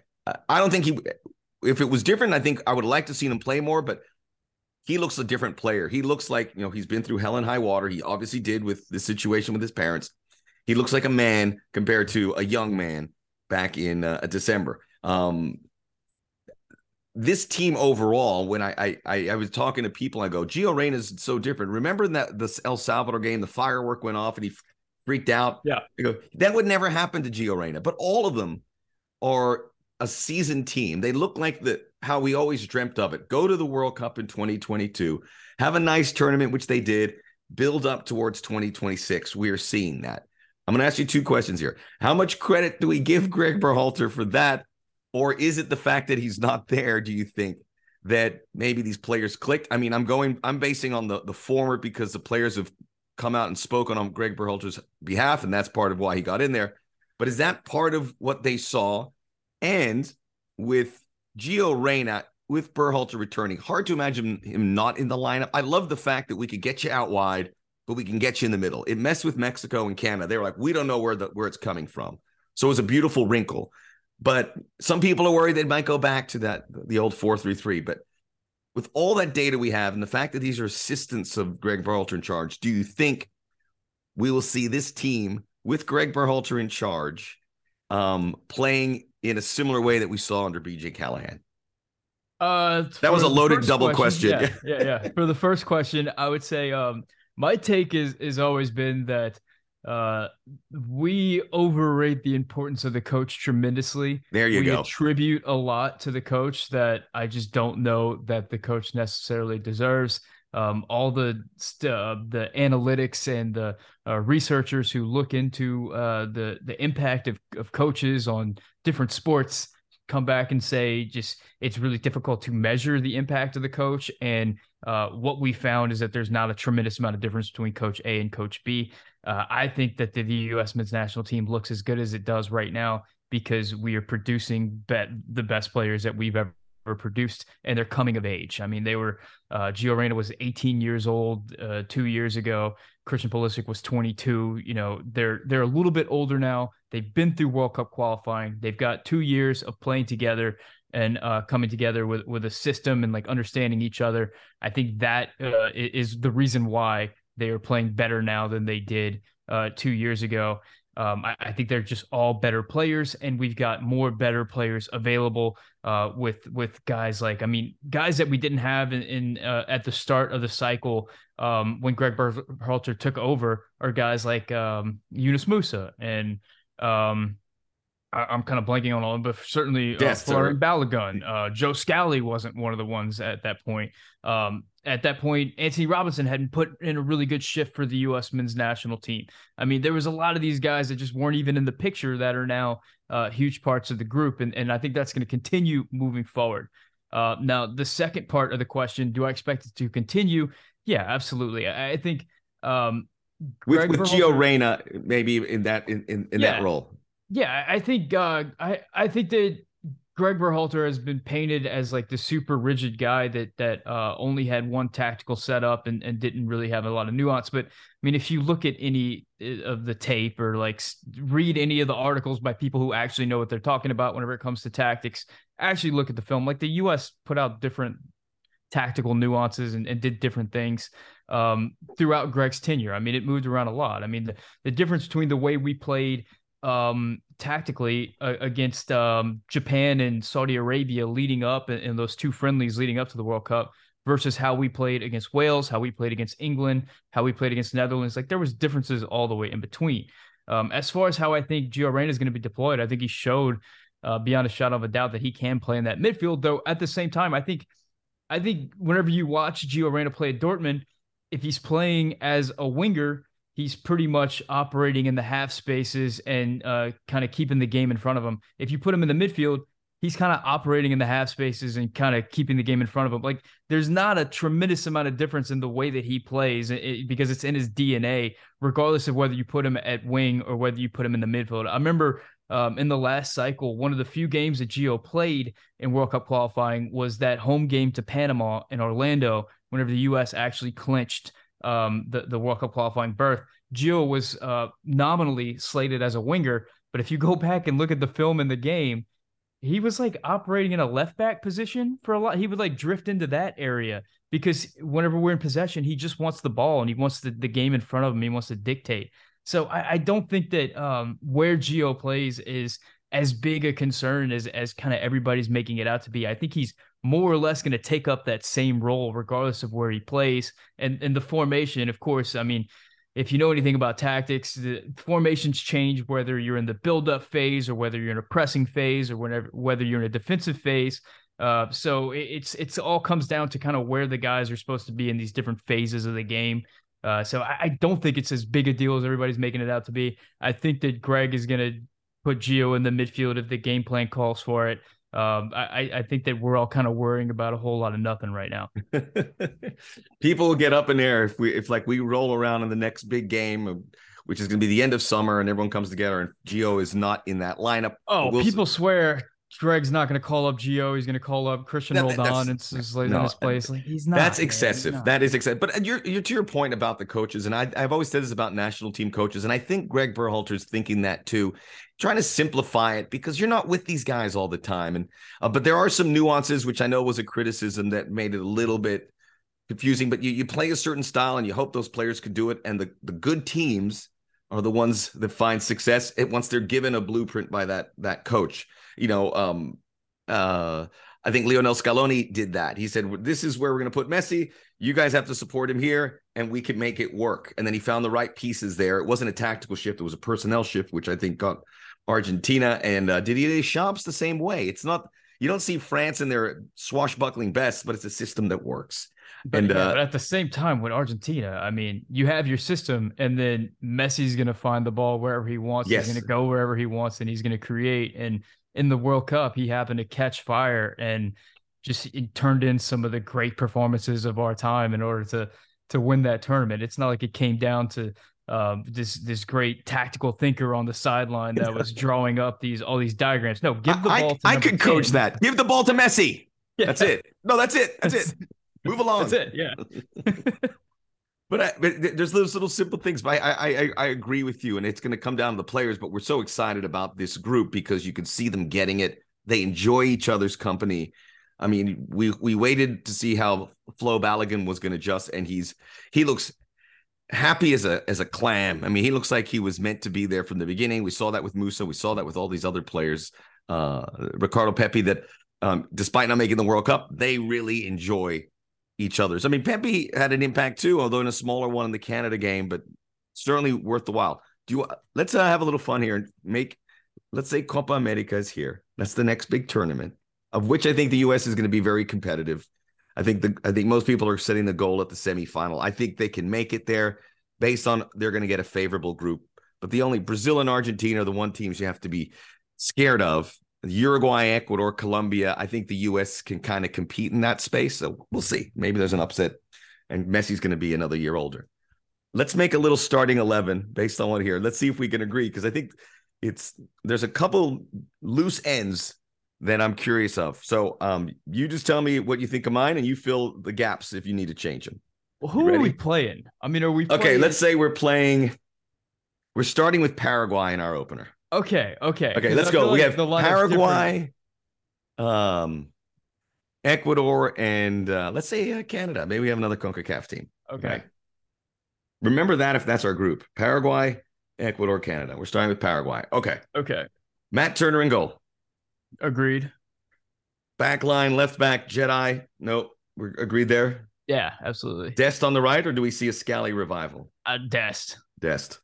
I don't think he. If it was different, I think I would like to see him play more. But he looks a different player. He looks like you know he's been through hell and high water. He obviously did with the situation with his parents. He looks like a man compared to a young man back in uh, December. Um, this team overall, when I, I I was talking to people, I go, Gio Reyna is so different. Remember that the El Salvador game, the firework went off and he freaked out. Yeah, I go, that would never happen to Gio Reyna. But all of them are a seasoned team. They look like the how we always dreamt of it. Go to the World Cup in 2022, have a nice tournament, which they did. Build up towards 2026. We are seeing that. I'm going to ask you two questions here. How much credit do we give Greg Berhalter for that? Or is it the fact that he's not there, do you think, that maybe these players clicked? I mean, I'm going, I'm basing on the, the former because the players have come out and spoken on Greg Berhalter's behalf, and that's part of why he got in there. But is that part of what they saw? And with Gio Reyna, with Berhalter returning, hard to imagine him not in the lineup. I love the fact that we could get you out wide but we can get you in the middle. It messed with Mexico and Canada. They were like, we don't know where the where it's coming from. So it was a beautiful wrinkle. But some people are worried they might go back to that the old four three three. But with all that data we have and the fact that these are assistants of Greg Berhalter in charge, do you think we will see this team with Greg Berhalter in charge um, playing in a similar way that we saw under BJ Callaghan? Uh, that was a loaded double question. question. Yeah, yeah, yeah. For the first question, I would say um, my take is is always been that uh, we overrate the importance of the coach tremendously. There you we go. Attribute a lot to the coach that I just don't know that the coach necessarily deserves. Um, all the uh, the analytics and the uh, researchers who look into uh, the the impact of, of coaches on different sports come back and say just it's really difficult to measure the impact of the coach and uh, what we found is that there's not a tremendous amount of difference between coach a and coach b uh, i think that the, the us men's national team looks as good as it does right now because we are producing bet the best players that we've ever produced and they're coming of age. I mean, they were uh Gio Reyna was 18 years old uh, two years ago. Christian Pulisic was 22. You know, they're they're a little bit older now. They've been through World Cup qualifying. They've got two years of playing together and uh, coming together with with a system and like understanding each other. I think that uh, is the reason why they are playing better now than they did uh, two years ago. Um, I, I, think they're just all better players, and we've got more better players available uh, with with guys like I mean guys that we didn't have in, in uh, at the start of the cycle um, when Greg Berhalter took over are guys like um, Yunus Musah and um, I, am kind of blanking on all of them, but certainly uh, Folarin Balogun. Uh, Joe Scally wasn't one of the ones at that point. Um, at that point, Anthony Robinson hadn't put in a really good shift for the U.S. men's national team. I mean, there was a lot of these guys that just weren't even in the picture that are now uh, huge parts of the group, and and I think that's going to continue moving forward. Uh, now, the second part of the question: Do I expect it to continue? Yeah, absolutely. I, I think um, with with Gio Reyna maybe in that in in, in yeah. that role. Yeah, I think uh, I I think that Greg Berhalter has been painted as like the super rigid guy that that uh, only had one tactical setup and, and didn't really have a lot of nuance. But I mean, if you look at any uh, of the tape or like read any of the articles by people who actually know what they're talking about whenever it comes to tactics, actually look at the film. Like the U.S. put out different tactical nuances and, and did different things um, throughout Greg's tenure. I mean, it moved around a lot. I mean, the, the difference between the way we played um, tactically uh, against um, Japan and Saudi Arabia leading up in, those two friendlies leading up to the World Cup versus how we played against Wales, how we played against England, how we played against Netherlands. Like there was differences all the way in between. Um, as far as how I think Gio Reyna is going to be deployed, I think he showed uh, beyond a shadow of a doubt that he can play in that midfield. Though at the same time, I think I think whenever you watch Gio Reyna play at Dortmund, if he's playing as a winger, he's pretty much operating in the half spaces and uh, kind of keeping the game in front of him. If you put him in the midfield, he's kind of operating in the half spaces and kind of keeping the game in front of him. Like there's not a tremendous amount of difference in the way that he plays it, because it's in his DNA, regardless of whether you put him at wing or whether you put him in the midfield. I remember um, in the last cycle, one of the few games that Gio played in World Cup qualifying was that home game to Panama in Orlando, whenever the U.S. actually clinched um, the the World Cup qualifying berth. Gio was uh, nominally slated as a winger, but if you go back and look at the film in the game, he was like operating in a left back position for a lot. He would like drift into that area because whenever we're in possession, he just wants the ball and he wants the, the game in front of him. He wants to dictate. So I, I don't think that um, where Gio plays is as big a concern as as kind of everybody's making it out to be. I think he's more or less going to take up that same role regardless of where he plays. And and the formation, of course, I mean, if you know anything about tactics, the formations change whether you're in the build-up phase or whether you're in a pressing phase or whenever whether you're in a defensive phase. Uh, so it's it's all comes down to kind of where the guys are supposed to be in these different phases of the game. Uh, so I, I, don't think it's as big a deal as everybody's making it out to be. I think that Greg is going to put Gio in the midfield if the game plan calls for it. Um, I, I think that we're all kind of worrying about a whole lot of nothing right now. People will get up in there if we if like we roll around in the next big game, which is going to be the end of summer, and everyone comes together, and Gio is not in that lineup. Oh, we'll people swear Greg's not going to call up Gio. He's going to call up Christian that, Roldan and just like no, in his place. Like he's not. That's man. excessive. That is excessive. But you're you're to your point about the coaches, and I, I've always said this about national team coaches, and I think Greg Berhalter's thinking that too, trying to simplify it because you're not with these guys all the time. And uh, but there are some nuances which I know was a criticism that made it a little bit confusing. But you you play a certain style, and you hope those players could do it, and the the good teams are the ones that find success once they're given a blueprint by that that coach you know, um, uh, I think Lionel Scaloni did that. He said, "This is where we're going to put Messi. You guys have to support him here, and we can make it work." And then he found the right pieces there. It wasn't a tactical shift; it was a personnel shift, which I think got Argentina and uh, Didier Deschamps the same way. It's not you don't see France in their swashbuckling best, but it's a system that works. But, and yeah, uh, but at the same time, with Argentina, I mean, you have your system, and then Messi's going to find the ball wherever he wants. Yes. He's going to go wherever he wants, and he's going to create. And in the World Cup, he happened to catch fire and just turned in some of the great performances of our time in order to to win that tournament. It's not like it came down to um, this this great tactical thinker on the sideline that was drawing up these all these diagrams. No, give the ball. I, I could 10. coach that. Give the ball to Messi. Yeah. That's it. No, that's it. That's, that's it. Move along. That's it. Yeah. But, I, but there's those little simple things. But I, I I agree with you, and it's going to come down to the players. But we're so excited about this group because you can see them getting it. They enjoy each other's company. I mean, we we waited to see how Flo Balogun was going to adjust, and he's he looks happy as a as a clam. I mean, he looks like he was meant to be there from the beginning. We saw that with Musah. We saw that with all these other players. Uh, Ricardo Pepi that um, despite not making the World Cup, they really enjoy each other's. I mean, Pepi had an impact too, although in a smaller one in the Canada game, but certainly worth the while. Do you let's uh, have a little fun here and make let's say Copa America is here. That's the next big tournament, of which I think the US is going to be very competitive. I think the I think most people are setting the goal at the semifinal. I think they can make it there based on they're going to get a favorable group. But the only Brazil and Argentina are the one teams you have to be scared of Uruguay, Ecuador, Colombia. I think the U.S. can kind of compete in that space. So we'll see. Maybe there's an upset, and Messi's going to be another year older. Let's make a little starting eleven based on what here. Let's see if we can agree because I think it's there's a couple loose ends that I'm curious of. So um, you just tell me what you think of mine, and you fill the gaps if you need to change them. Well, who are we playing? I mean, are we? Playing... Okay, let's say we're playing. We're starting with Paraguay in our opener. Okay, okay. Okay, let's go. We like have Paraguay, um, Ecuador, and uh, let's say uh, Canada. Maybe we have another CONCACAF team. Okay. Remember that if that's our group Paraguay, Ecuador, Canada. We're starting with Paraguay. Okay. Okay. Matt Turner in goal. Agreed. Back line, left back, Jedi. Nope. We're agreed there. Yeah, absolutely. Dest on the right, or do we see a Scally revival? Uh, Dest. Dest.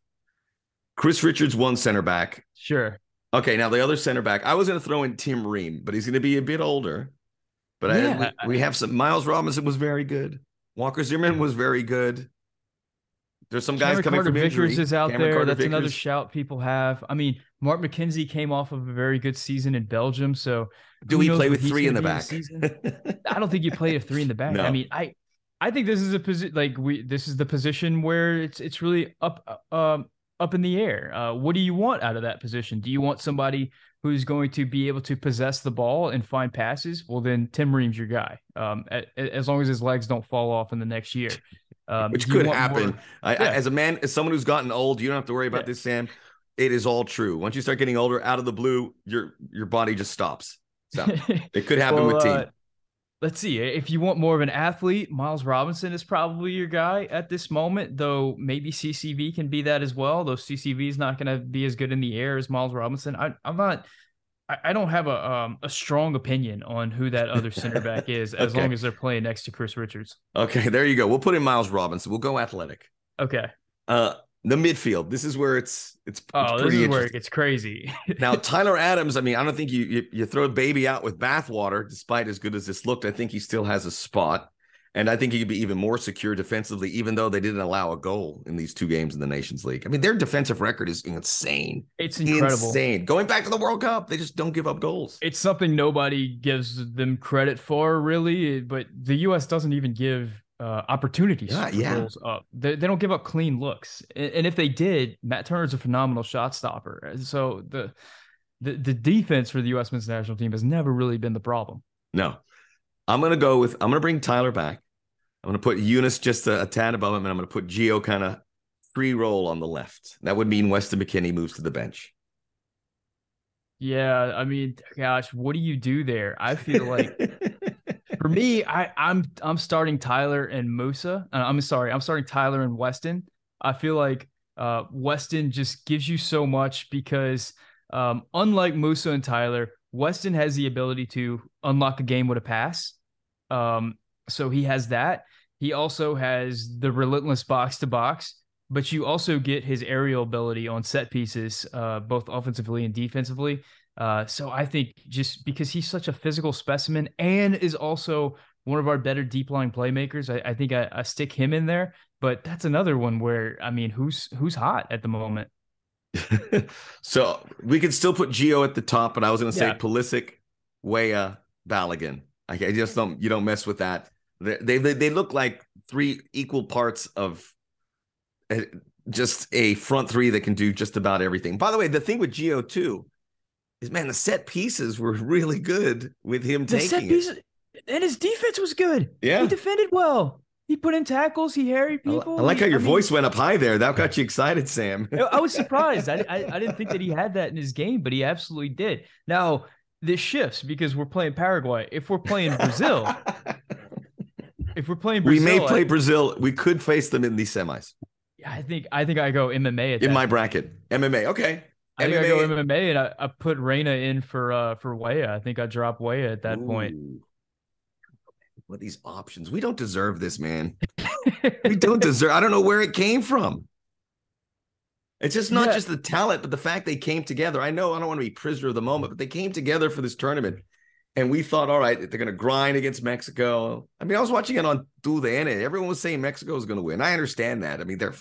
Chris Richards, one center back. Sure. Okay, now the other center back. I was going to throw in Tim Ream, but he's going to be a bit older. But yeah. I, we, we, have some. Miles Robinson was very good. Walker Zimmerman was very good. There's some guys Cameron coming Carter from Vickers injury. is out Cameron there. Carter That's Vickers. another shout people have. I mean, Mark McKenzie came off of a very good season in Belgium. So do we play with three in the back? I don't think you play a three in the back. No. I mean, I I think this is a position like we this is the position where it's it's really up um up in the air. Uh, what do you want out of that position? Do you want somebody who's going to be able to possess the ball and find passes? Well, then Tim Ream's your guy. Um, as long as his legs don't fall off in the next year, um, which could happen. I, yeah. I, as a man, as someone who's gotten old, you don't have to worry about yeah. this, Sam. It is all true. Once you start getting older, out of the blue, your your body just stops. So it could happen well, with team. Uh, let's see. If you want more of an athlete, Miles Robinson is probably your guy at this moment, though maybe CCV can be that as well. Though CCV is not going to be as good in the air as Miles Robinson. I, am not. I, I, don't have a um, a strong opinion on who that other center back is, as okay. long as they're playing next to Chris Richards. Okay, there you go. We'll put in Miles Robinson. We'll go athletic. Okay. Uh, the midfield. This is where it's it's, oh, it's this is where it gets crazy. now Tyler Adams. I mean, I don't think you, you you throw a baby out with bathwater. Despite as good as this looked, I think he still has a spot, and I think he could be even more secure defensively. Even though they didn't allow a goal in these two games in the Nations League. I mean, their defensive record is insane. It's incredible. Insane. Going back to the World Cup, they just don't give up goals. It's something nobody gives them credit for, really. But the U.S. doesn't even give uh, opportunities yeah, yeah. up. They, they don't give up clean looks, and, and if they did, Matt Turner's a phenomenal shot stopper. So the the the defense for the U.S. men's national team has never really been the problem. No, I'm gonna go with I'm gonna bring Tyler back. I'm gonna put Yunus just a, a tad above him, and I'm gonna put Gio kind of free roll on the left. That would mean Weston McKennie moves to the bench. Yeah, I mean, gosh, what do you do there? I feel like for me, I, I'm I'm starting Tyler and Musah. Uh, I'm sorry, I'm starting Tyler and Weston. I feel like uh, Weston just gives you so much because um, unlike Musah and Tyler, Weston has the ability to unlock a game with a pass. Um, so he has that. He also has the relentless box to box, but you also get his aerial ability on set pieces, uh, both offensively and defensively. Uh, so I think just because he's such a physical specimen and is also one of our better deep line playmakers, I, I think I, I, stick him in there. But that's another one where I mean, who's who's hot at the moment? so we could still put Gio at the top, but I was going to say yeah. Pulisic, Weah, Balogun. I, I, just don't you don't mess with that. They, they they look like three equal parts of eh, just a front three that can do just about everything. By the way, the thing with Gio too is man, the set pieces were really good with him the taking set pieces, it. And his defense was good. Yeah. He defended well. He put in tackles. He harried people. I like how your I voice mean, went up high there. That got you excited, Sam. I was surprised. I, I, I didn't think that he had that in his game, but he absolutely did. Now this shifts because we're playing Paraguay. If we're playing Brazil, if we're playing Brazil, we may play I, Brazil. We could face them in the semis. Yeah, I think I think I go MMA in my bracket. MMA, okay. I MMA. think I go MMA and I, I put Reyna in for uh for Weah. I think I drop Weah at that Ooh. point. What these options? We don't deserve this, man. we don't deserve. I don't know where it came from. It's just not yeah. just the talent, but the fact they came together. I know I don't want to be prisoner of the moment, but they came together for this tournament. And we thought, all right, they're going to grind against Mexico. I mean, I was watching it on TUDN. Everyone was saying Mexico was going to win. I understand that. I mean, they're,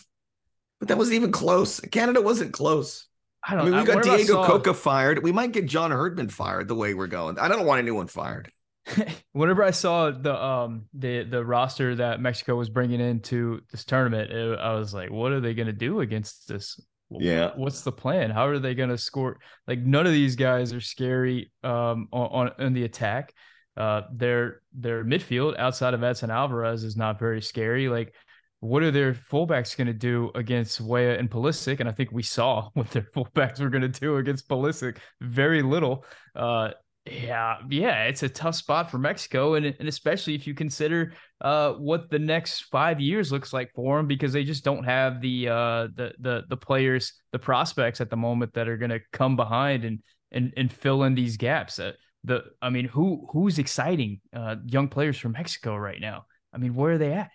but that wasn't even close. Canada wasn't close. I don't. I mean, we got Diego saw... Cocca fired. We might get John Herdman fired the way we're going. I don't want anyone fired. whenever I saw the um the the roster that Mexico was bringing into this tournament, it, I was like, what are they going to do against this? Yeah. What's the plan? How are they going to score? Like none of these guys are scary um on on, the attack. Uh, their their midfield outside of Edson Alvarez is not very scary. Like, what are their fullbacks going to do against Weah and Pulisic? And I think we saw what their fullbacks were going to do against Pulisic. Very little. Uh, yeah, yeah, it's a tough spot for Mexico, and and especially if you consider uh, what the next five years looks like for them, because they just don't have the uh, the the the players, the prospects at the moment that are going to come behind and and and fill in these gaps. Uh, the I mean, who who's exciting uh, young players from Mexico right now? I mean, where are they at?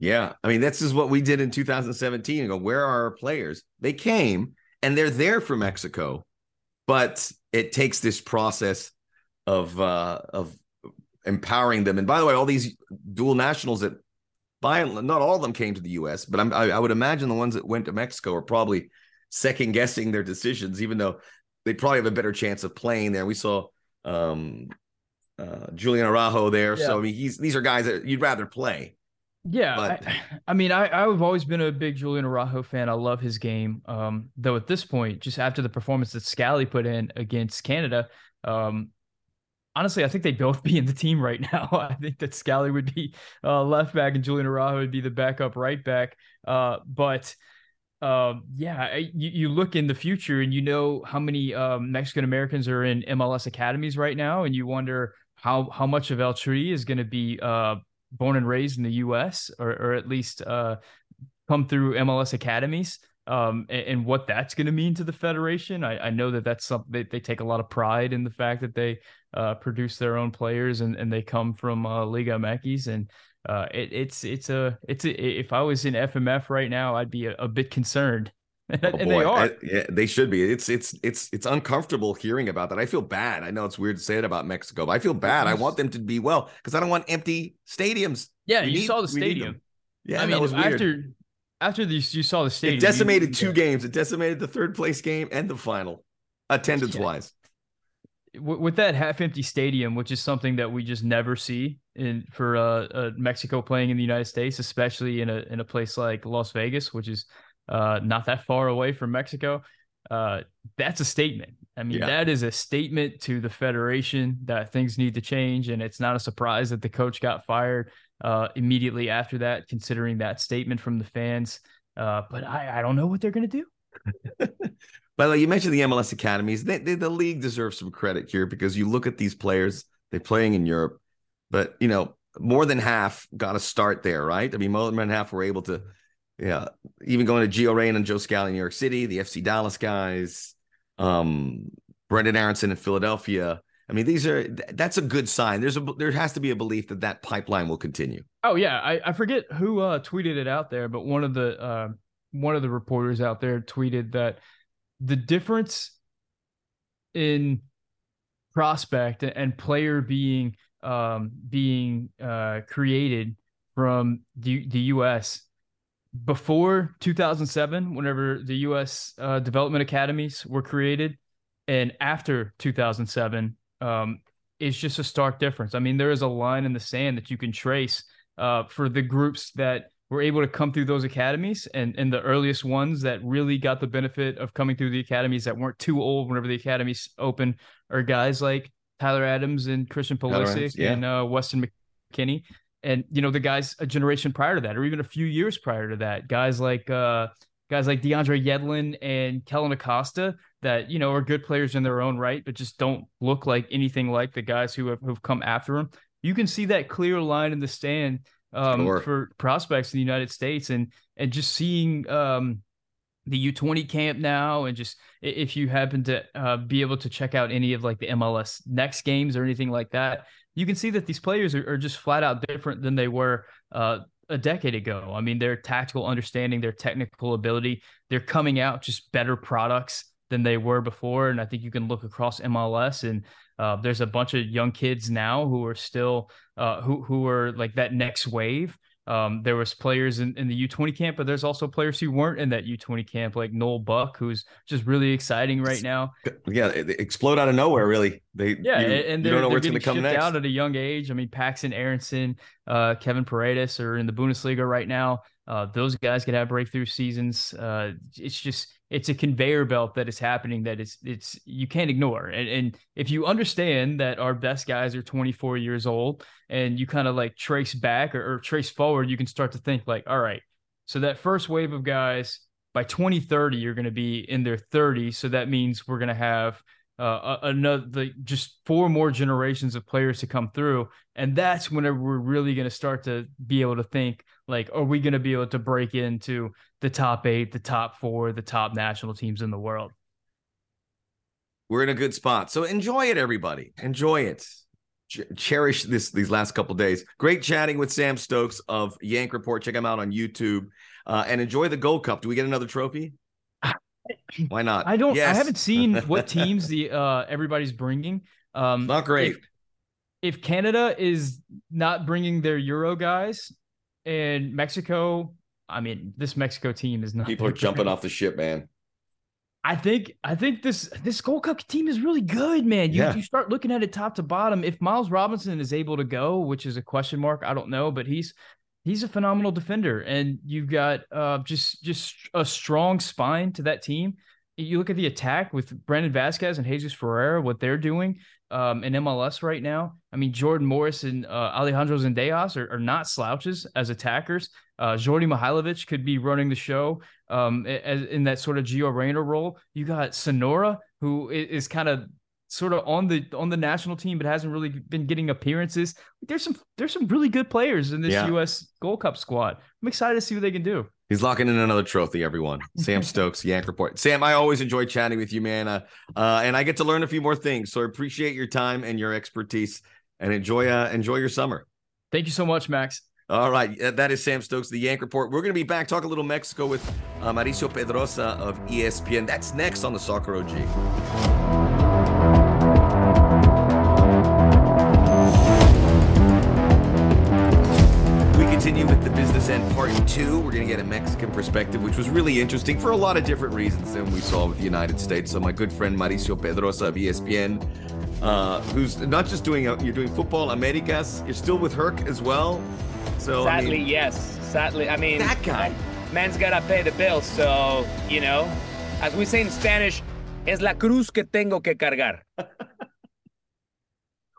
Yeah, I mean, this is what we did in 2017. go, where are our players? They came and they're there for Mexico, but it takes this process of uh, of empowering them. And by the way, all these dual nationals that by not all of them came to the U.S., but I'm, I, I would imagine the ones that went to Mexico are probably second guessing their decisions, even though they probably have a better chance of playing there. We saw um, uh, Julian Araujo there, yeah. so I mean, he's these are guys that you'd rather play. Yeah, but... I, I, mean, I I've always been a big Julian Araujo fan. I love his game. Um, though at this point, just after the performance that Scally put in against Canada, um, honestly, I think they'd both be in the team right now. I think that Scally would be uh, left back and Julian Araujo would be the backup right back. Uh, but um, yeah, you, you look in the future and you know how many um, Mexican Americans are in MLS academies right now, and you wonder how how much of El Tri is going to be uh, born and raised in the U.S. or, or at least uh, come through MLS academies um, and, and, what that's going to mean to the federation. I, I, know that that's something they, take a lot of pride in the fact that they uh, produce their own players and, and they come from uh, Liga MX and uh, it, it's it's a it's a, if I was in FMF right now, I'd be a, a bit concerned. And, oh, and they are. I, yeah, they should be. It's it's it's it's uncomfortable hearing about that. I feel bad. I know it's weird to say it about Mexico, but I feel bad. I want them to be well because I don't want empty stadiums. Yeah, we you need, saw the stadium. Yeah, I mean, after after these, you saw the stadium. It decimated two games. It decimated the third place game and the final, attendance wise. With that half empty stadium, which is something that we just never see in for uh, uh, Mexico playing in the United States, especially in a in a place like Las Vegas, which is uh, not that far away from Mexico. Uh, that's a statement. I mean, yeah. that is a statement to the federation that things need to change. And it's not a surprise that the coach got fired uh, immediately after that, considering that statement from the fans. Uh, but I, I don't know what they're going to do. By the way, you mentioned the MLS academies. They, they, the league deserves some credit here because you look at these players, they're playing in Europe, but you know, more than half got a start there, right? I mean, more than half were able to, yeah, even going to Gio Reyna and Joe Scally in New York City, the FC Dallas guys, um, Brenden Aaronson in Philadelphia. I mean, these are that's a good sign. There's a there has to be a belief that that pipeline will continue. Oh yeah, I, I forget who uh, tweeted it out there, but one of the uh, one of the reporters out there tweeted that the difference in prospect and player being um, being uh, created from the the U.S. before 2007, whenever the U.S. Uh, development academies were created, and after 2007, um, is just a stark difference. I mean, there is a line in the sand that you can trace uh, for the groups that were able to come through those academies and, and the earliest ones that really got the benefit of coming through the academies that weren't too old whenever the academies open are guys like Tyler Adams and Christian Pulisic yeah. and uh, Weston McKennie. And, you know, the guys a generation prior to that, or even a few years prior to that, guys like uh, guys like DeAndre Yedlin and Kellyn Acosta that, you know, are good players in their own right, but just don't look like anything like the guys who have who've come after them. You can see that clear line in the stand um, sure. for prospects in the United States, and and just seeing um, the U20 camp now, and just if you happen to uh, be able to check out any of like the MLS next games or anything like that, you can see that these players are, are just flat out different than they were uh, a decade ago. I mean, their tactical understanding, their technical ability, they're coming out just better products than they were before. And I think you can look across MLS and uh, there's a bunch of young kids now who are still uh, who who are like that next wave. Um, there was players in, in the U20 camp, but there's also players who weren't in that U20 camp, like Noel Buck, who's just really exciting right now. Yeah, explode out of nowhere, really. They yeah, you, and you don't know where it's going to come next. Out at a young age. I mean, Paxton Aaronson, uh, Kevin Paredes are in the Bundesliga right now. Uh, those guys could have breakthrough seasons. Uh, it's just it's a conveyor belt that is happening that it's it's you can't ignore. And, and if you understand that our best guys are 24 years old, and you kind of like trace back or, or trace forward, you can start to think like, all right, so that first wave of guys by 2030, you're going to be in their 30s. So that means we're going to have uh, another just four more generations of players to come through, and that's whenever we're really going to start to be able to think like, are we going to be able to break into the top eight, the top four, the top national teams in the world? We're in a good spot, so enjoy it, everybody. Enjoy it. Ch- cherish this these last couple days. Great chatting with Sam Stokes of Yank Report. Check him out on YouTube uh, and enjoy the Gold Cup. Do we get another trophy? Why not? I don't. Yes. I haven't seen what teams the uh everybody's bringing. Um, not great. If, if Canada is not bringing their Euro guys, and Mexico, I mean, this Mexico team is not. People are jumping off the ship, man. I think I think this this Gold Cup team is really good, man. You yeah. you start looking at it top to bottom. If Miles Robinson is able to go, which is a question mark, I don't know, but he's he's a phenomenal defender, and you've got uh, just just a strong spine to that team. You look at the attack with Brandon Vazquez and Jesus Ferreira, what they're doing um, in MLS right now. I mean, Jordan Morris and uh, Alejandro Zendejas are, are not slouches as attackers. Uh, Djordje Mihailovic could be running the show um, as, in that sort of Gio Reyna role. You got Sonora, who is kind of sort of on the on the national team, but hasn't really been getting appearances. There's some there's some really good players in this yeah. U.S. Gold Cup squad. I'm excited to see what they can do. He's locking in another trophy, everyone. Sam Stokes, Yank Report. Sam, I always enjoy chatting with you, man. Uh, uh, and I get to learn a few more things. So I appreciate your time and your expertise and enjoy uh, enjoy your summer. Thank you so much, Max. All right. That is Sam Stokes, the Yank Report. We're going to be back, talk a little Mexico with uh, Mauricio Pedroza of ESPN. That's next on the Soccer OG. Business end part two. We're going to get a Mexican perspective, which was really interesting for a lot of different reasons than we saw with the United States. So my good friend Mauricio Pedroza of ESPN, uh, who's not just doing uh, you're doing football Americas, you're still with Herc as well. So sadly, I mean, yes. Sadly, I mean that guy. man's got to pay the bills. So you know, as we say in Spanish, Es la cruz que tengo que cargar.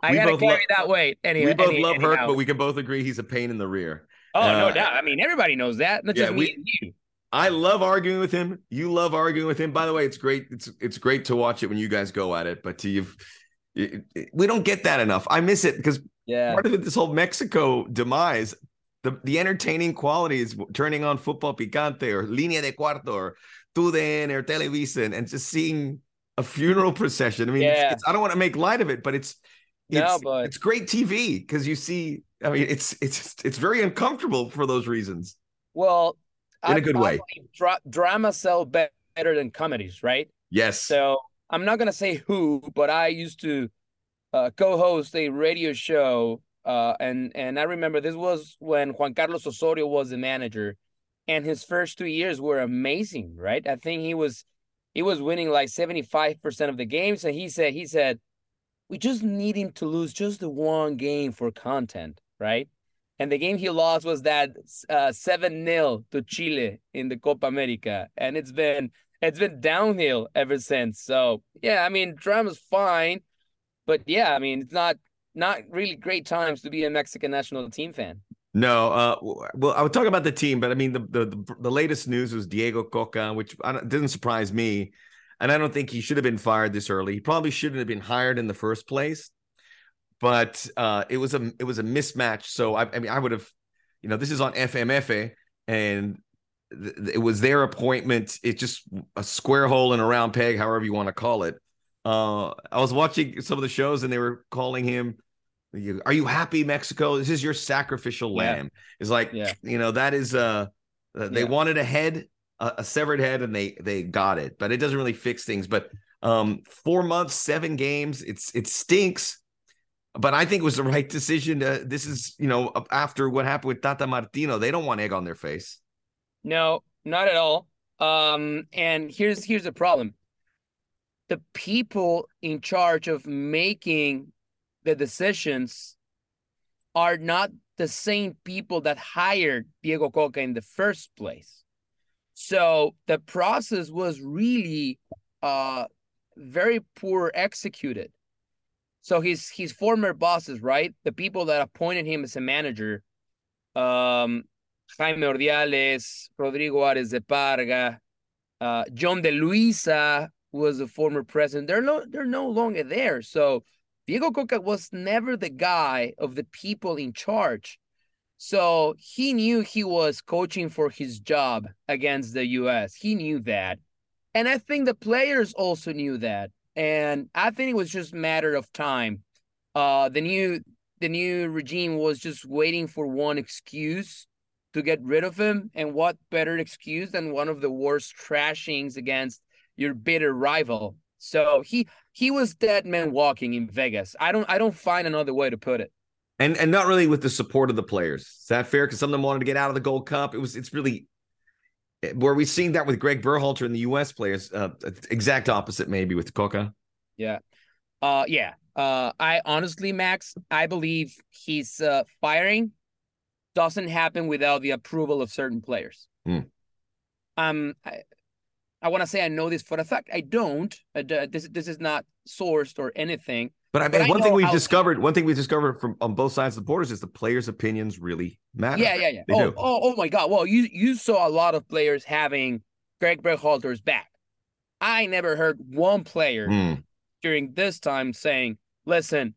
I gotta carry lo- that weight. Any, we both any, love Herc, but we can both agree he's a pain in the rear. Oh uh, no doubt. I mean, everybody knows that. Not yeah, just we, and you. I love arguing with him. You love arguing with him. By the way, it's great. It's it's great to watch it when you guys go at it. But you've we don't get that enough. I miss it because yeah, part of it, this whole Mexico demise, the the entertaining qualities, turning on football picante or línea de cuarto or TUDN or Televisa and, and just seeing a funeral procession. I mean, yeah. it's, it's, I don't want to make light of it, but it's, no, but... it's great TV because you see. I mean, it's it's it's very uncomfortable for those reasons. Well, in I, a good way. Dra- drama sell better than comedies, right? Yes. So I'm not gonna say who, but I used to uh, co-host a radio show, uh, and and I remember this was when Juan Carlos Osorio was the manager, and his first two years were amazing, right? I think he was he was winning like 75 percent of the games, and he said he said we just need him to lose just the one game for content, right? And the game he lost was that uh, seven uh, 0 to Chile in the Copa America, and it's been it's been downhill ever since. So yeah, I mean drama's fine, but yeah, I mean it's not not really great times to be a Mexican national team fan. No, uh, well, I would talk about the team, but I mean the the the latest news was Diego Cocca, which didn't surprise me and I don't think he should have been fired this early. He probably shouldn't have been hired in the first place. But uh, it was a it was a mismatch. So I, I mean, I would have, you know, this is on FMFA, and th- it was their appointment. It's just a square hole in a round peg, however you want to call it. Uh, I was watching some of the shows, and they were calling him are you happy mexico this is your sacrificial lamb yeah. it's like yeah. you know that is uh they yeah. wanted a head a, a severed head and they they got it, but it doesn't really fix things. But um, four months, seven games, it's it stinks. But I think it was the right decision. To, this is you know after what happened with Tata Martino, they don't want egg on their face. No, not at all. Um, and here's here's the problem: the people in charge of making the decisions are not the same people that hired Diego Cocca in the first place. So the process was really uh very poor executed. So his his former bosses, right? The people that appointed him as a manager, um, Jaime Ordiales, Rodrigo Ares de Parga, uh, Yon de Luisa was a former president. They're no they're no longer there. So Diego Cocca was never the guy of the people in charge. So he knew he was coaching for his job against the US. He knew that. And I think the players also knew that. And I think it was just matter of time. Uh the new the new regime was just waiting for one excuse to get rid of him. And what better excuse than one of the worst trashings against your bitter rival? So he he was dead man walking in Vegas. I don't I don't find another way to put it and and not really with the support of the players. Is that fair? Because some of them wanted to get out of the Gold Cup. It was it's really where we've seen that with Greg Berhalter and the U.S. players. Uh, exact opposite, maybe with Cocca. Yeah, uh, yeah. Uh, I honestly, Max, I believe he's uh, firing doesn't happen without the approval of certain players. Mm. Um, I, I want to say I know this for a fact. I don't. Uh, this this is not sourced or anything. But I mean, but one I thing we've discovered, one thing we've discovered from on both sides of the borders is the players' opinions really matter. Yeah, yeah, yeah. They oh, oh, oh my God. Well, you you saw a lot of players having Greg Berhalter's back. I never heard one player mm. during this time saying, "Listen,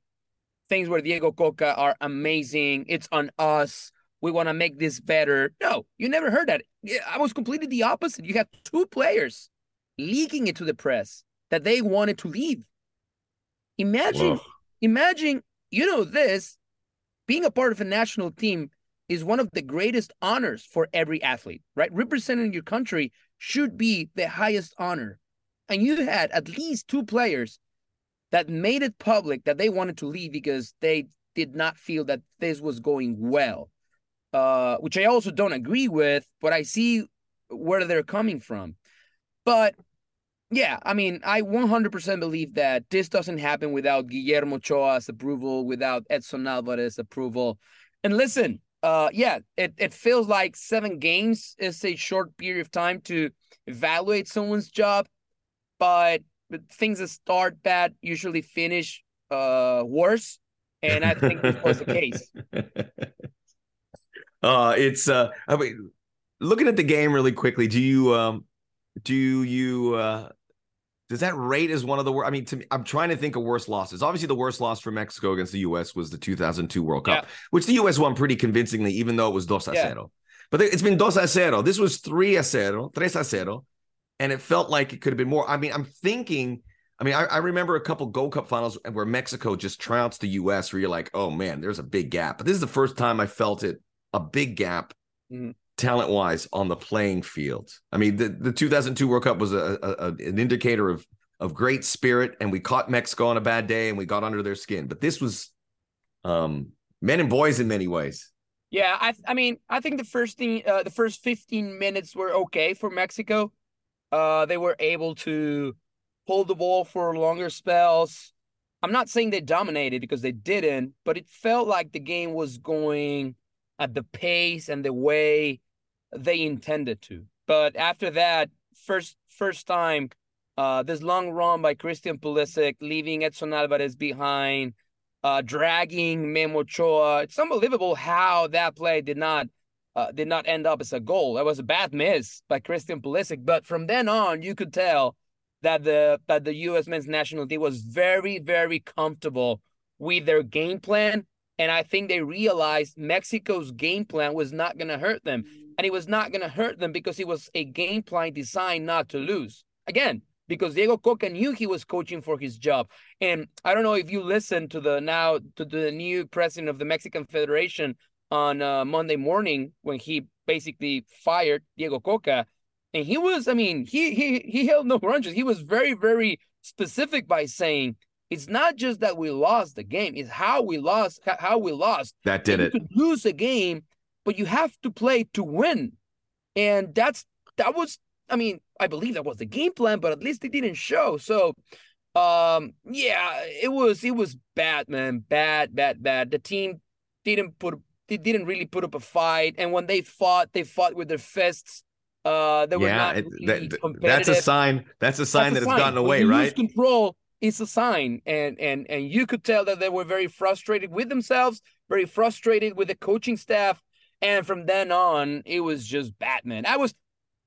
things where Diego Cocca are amazing. It's on us. We want to make this better." No, you never heard that. I was completely the opposite. You have two players leaking it to the press that they wanted to leave Imagine, Whoa. imagine, you know, this being a part of a national team is one of the greatest honors for every athlete, right? Representing your country should be the highest honor. And you had at least two players that made it public that they wanted to leave because they did not feel that this was going well, uh, which I also don't agree with, but I see where they're coming from. But yeah, I mean, I 100% believe that this doesn't happen without Guillermo Ochoa's approval, without Edson Alvarez's approval. And listen, uh, yeah, it, it feels like seven games is a short period of time to evaluate someone's job, but things that start bad usually finish uh worse, and I think this was the case. Uh, it's uh, I mean, looking at the game really quickly. Do you um, do you uh, does that rate as one of the worst? I mean, to me, I'm trying to think of worst losses. Obviously, the worst loss for Mexico against the U.S. was the 2002 World Cup, yeah. which the U.S. won pretty convincingly, even though it was dos a yeah. cero. But it's been dos a cero. This was three a cero, tres a cero, and it felt like it could have been more. I mean, I'm thinking. I mean, I, I, remember a couple Gold Cup finals where Mexico just trounced the U.S. Where you're like, oh man, there's a big gap. But this is the first time I felt it a big gap mm-hmm. Talent wise on the playing field. I mean, the, the 2002 World Cup was a, a, an indicator of of great spirit, and we caught Mexico on a bad day and we got under their skin. But this was um, men and boys in many ways. Yeah, I I mean, I think the first thing, uh, the first 15 minutes were okay for Mexico. Uh, they were able to hold the ball for longer spells. I'm not saying they dominated because they didn't, but it felt like the game was going at the pace and the way they intended to. But after that, first first time, uh, this long run by Christian Pulisic, leaving Edson Alvarez behind, uh, dragging Memo Ochoa. It's unbelievable how that play did not uh, did not end up as a goal. That was a bad miss by Christian Pulisic. But from then on, you could tell that the that the U.S. men's national team was very very comfortable with their game plan and I think they realized Mexico's game plan was not going to hurt them. And it was not going to hurt them because it was a game plan designed not to lose. Again, because Diego Cocca knew he was coaching for his job. And I don't know if you listened to the now to the new president of the Mexican Federation on uh, Monday morning when he basically fired Diego Cocca. And he was, I mean, he he he held no grudges. He was very, very specific by saying it's not just that we lost the game; it's how we lost. How we lost. That did and it. Lose a game, but you have to play to win, and that's that was. I mean, I believe that was the game plan, but at least it didn't show. So, um, yeah, it was it was bad, man, bad, bad, bad. The team didn't put they didn't really put up a fight, and when they fought, they fought with their fists. Uh, they were yeah, not really that, that's a sign. That's a sign that's that a it's gotten away, right? control is a sign and and and you could tell that they were very frustrated with themselves very frustrated with the coaching staff and from then on it was just batman i was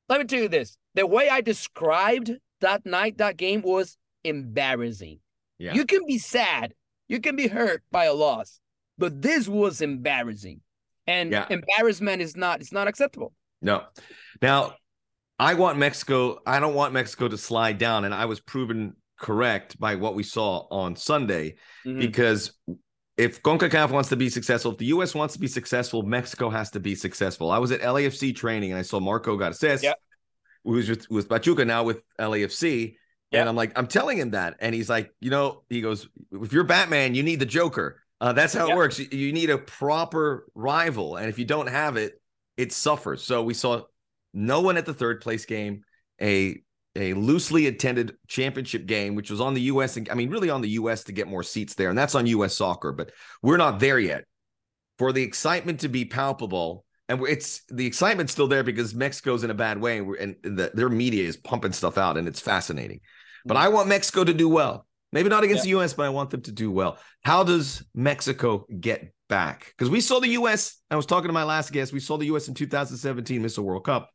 let me tell you this the way i described that night that game was embarrassing yeah. you can be sad you can be hurt by a loss but this was embarrassing and yeah. embarrassment is not it's not acceptable no now I want Mexico. I don't want Mexico to slide down. And I was proven correct by what we saw on Sunday mm-hmm. because if CONCACAF wants to be successful, if the US wants to be successful, Mexico has to be successful. I was at LAFC training and I saw Marco Garces, yep. who was with, with Pachuca now with LAFC. Yep. And I'm like, I'm telling him that. And he's like, you know, he goes, if you're Batman, you need the Joker. Uh, that's how yep. it works. You, you need a proper rival. And if you don't have it, it suffers. So we saw no one at the third place game, a a loosely attended championship game, which was on the U.S. and I mean, really on the U.S. to get more seats there, and that's on U.S. soccer. But we're not there yet. For the excitement to be palpable, and it's the excitement's still there because Mexico's in a bad way, and, the, their media is pumping stuff out, and it's fascinating. But I want Mexico to do well. Maybe not against yeah. the U.S., but I want them to do well. How does Mexico get back? Because we saw the U.S. I was talking to my last guest. We saw the U.S. in 2017 miss a World Cup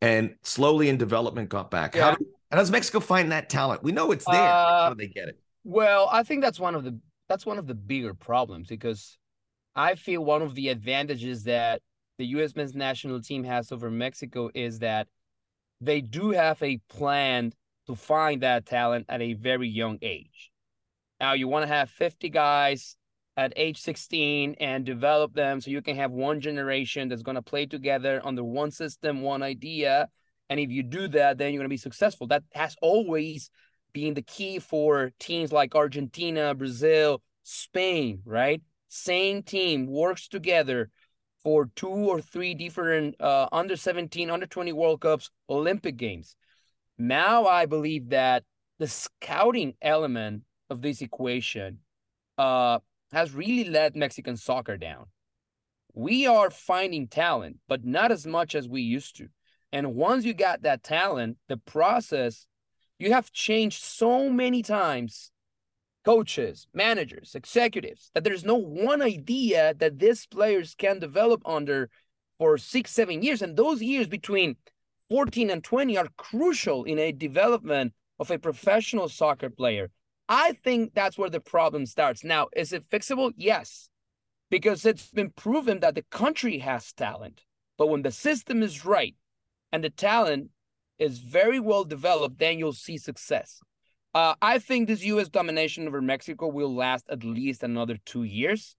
and slowly in development got back. Yeah. How, do, how, does Mexico find that talent? We know it's there. Uh, how do they get it? Well, I think that's one of the that's one of the bigger problems because I feel one of the advantages that the U.S. men's national team has over Mexico is that they do have a plan to find that talent at a very young age. Now, you want to have 50 guys at age 16 and develop them so you can have one generation that's going to play together under one system, one idea. And if you do that, then you're going to be successful. That has always been the key for teams like Argentina, Brazil, Spain, right? Same team works together for two or three different uh, under 17, under 20 World Cups, Olympic Games. Now I believe that the scouting element of this equation uh, has really let Mexican soccer down. We are finding talent, but not as much as we used to. And once you got that talent, the process you have changed so many times coaches, managers, executives, that there's no one idea that these players can develop under for six, seven years. And those years between 14 and 20 are crucial in a development of a professional soccer player. I think that's where the problem starts. Now, is it fixable? Yes, because it's been proven that the country has talent. But when the system is right and the talent is very well developed, then you'll see success. Uh, I think this U.S. domination over Mexico will last at least another two years.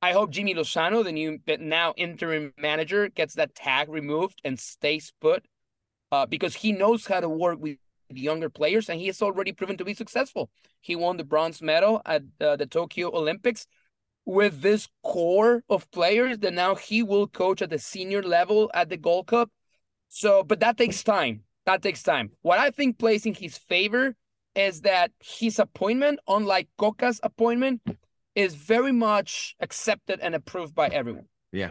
I hope Jimmy Lozano, the new now interim manager, gets that tag removed and stays put uh, because he knows how to work with younger players and he has already proven to be successful. He won the bronze medal at uh, the Tokyo Olympics with this core of players that now he will coach at the senior level at the Gold Cup. So, but that takes time. That takes time. What I think plays in his favor is that his appointment, unlike Cocca's appointment, is very much accepted and approved by everyone. Yeah.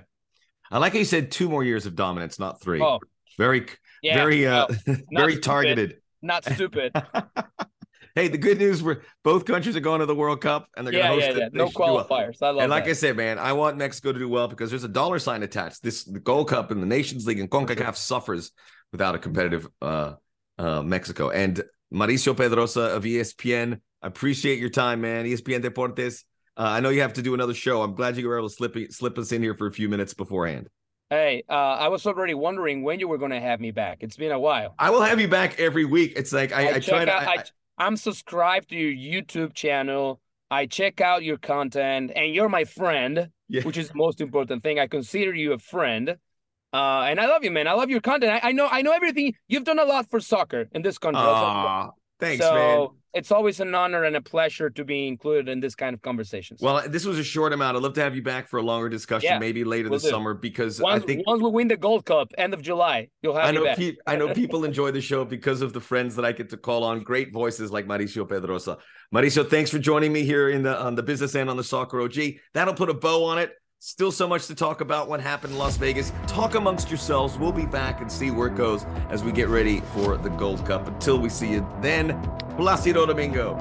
I like how you said two more years of dominance, not three. Oh, very, yeah, very, uh, very stupid. Not stupid. hey, the good news: we're both countries are going to the World Cup, and they're yeah, going to host yeah, it. Yeah. No qualifiers. I love. And like that. I said, man, I want Mexico to do well because there's a dollar sign attached. This the Gold Cup and the Nations League and Concacaf suffers without a competitive uh, uh, Mexico. And Mauricio Pedroza of ESPN. I appreciate your time, man. ESPN Deportes. Uh, I know you have to do another show. I'm glad you were able to slip slip us in here for a few minutes beforehand. Hey, uh, I was already wondering when you were going to have me back. It's been a while. I will have you back every week. It's like I, I, I try to. Out, I, I'm subscribed to your YouTube channel. I check out your content, and you're my friend, yeah. which is the most important thing. I consider you a friend. Uh, and I love you, man. I love your content. I, I, know I know everything. You've done a lot for soccer in this country. Aww, thanks, so, man. It's always an honor and a pleasure to be included in this kind of conversations. Well, this was a short amount. I'd love to have you back for a longer discussion, yeah, maybe later we'll this do. summer, because once, I think once we win the Gold Cup, end of July, you'll have I know pe- I know people enjoy the show because of the friends that I get to call on. Great voices like Mauricio Pedroza. Mauricio, thanks for joining me here in the on the business end on the Soccer OG. That'll put a bow on it. Still so much to talk about what happened in Las Vegas. Talk amongst yourselves. We'll be back and see where it goes as we get ready for the Gold Cup. Until we see you then, Placido Domingo.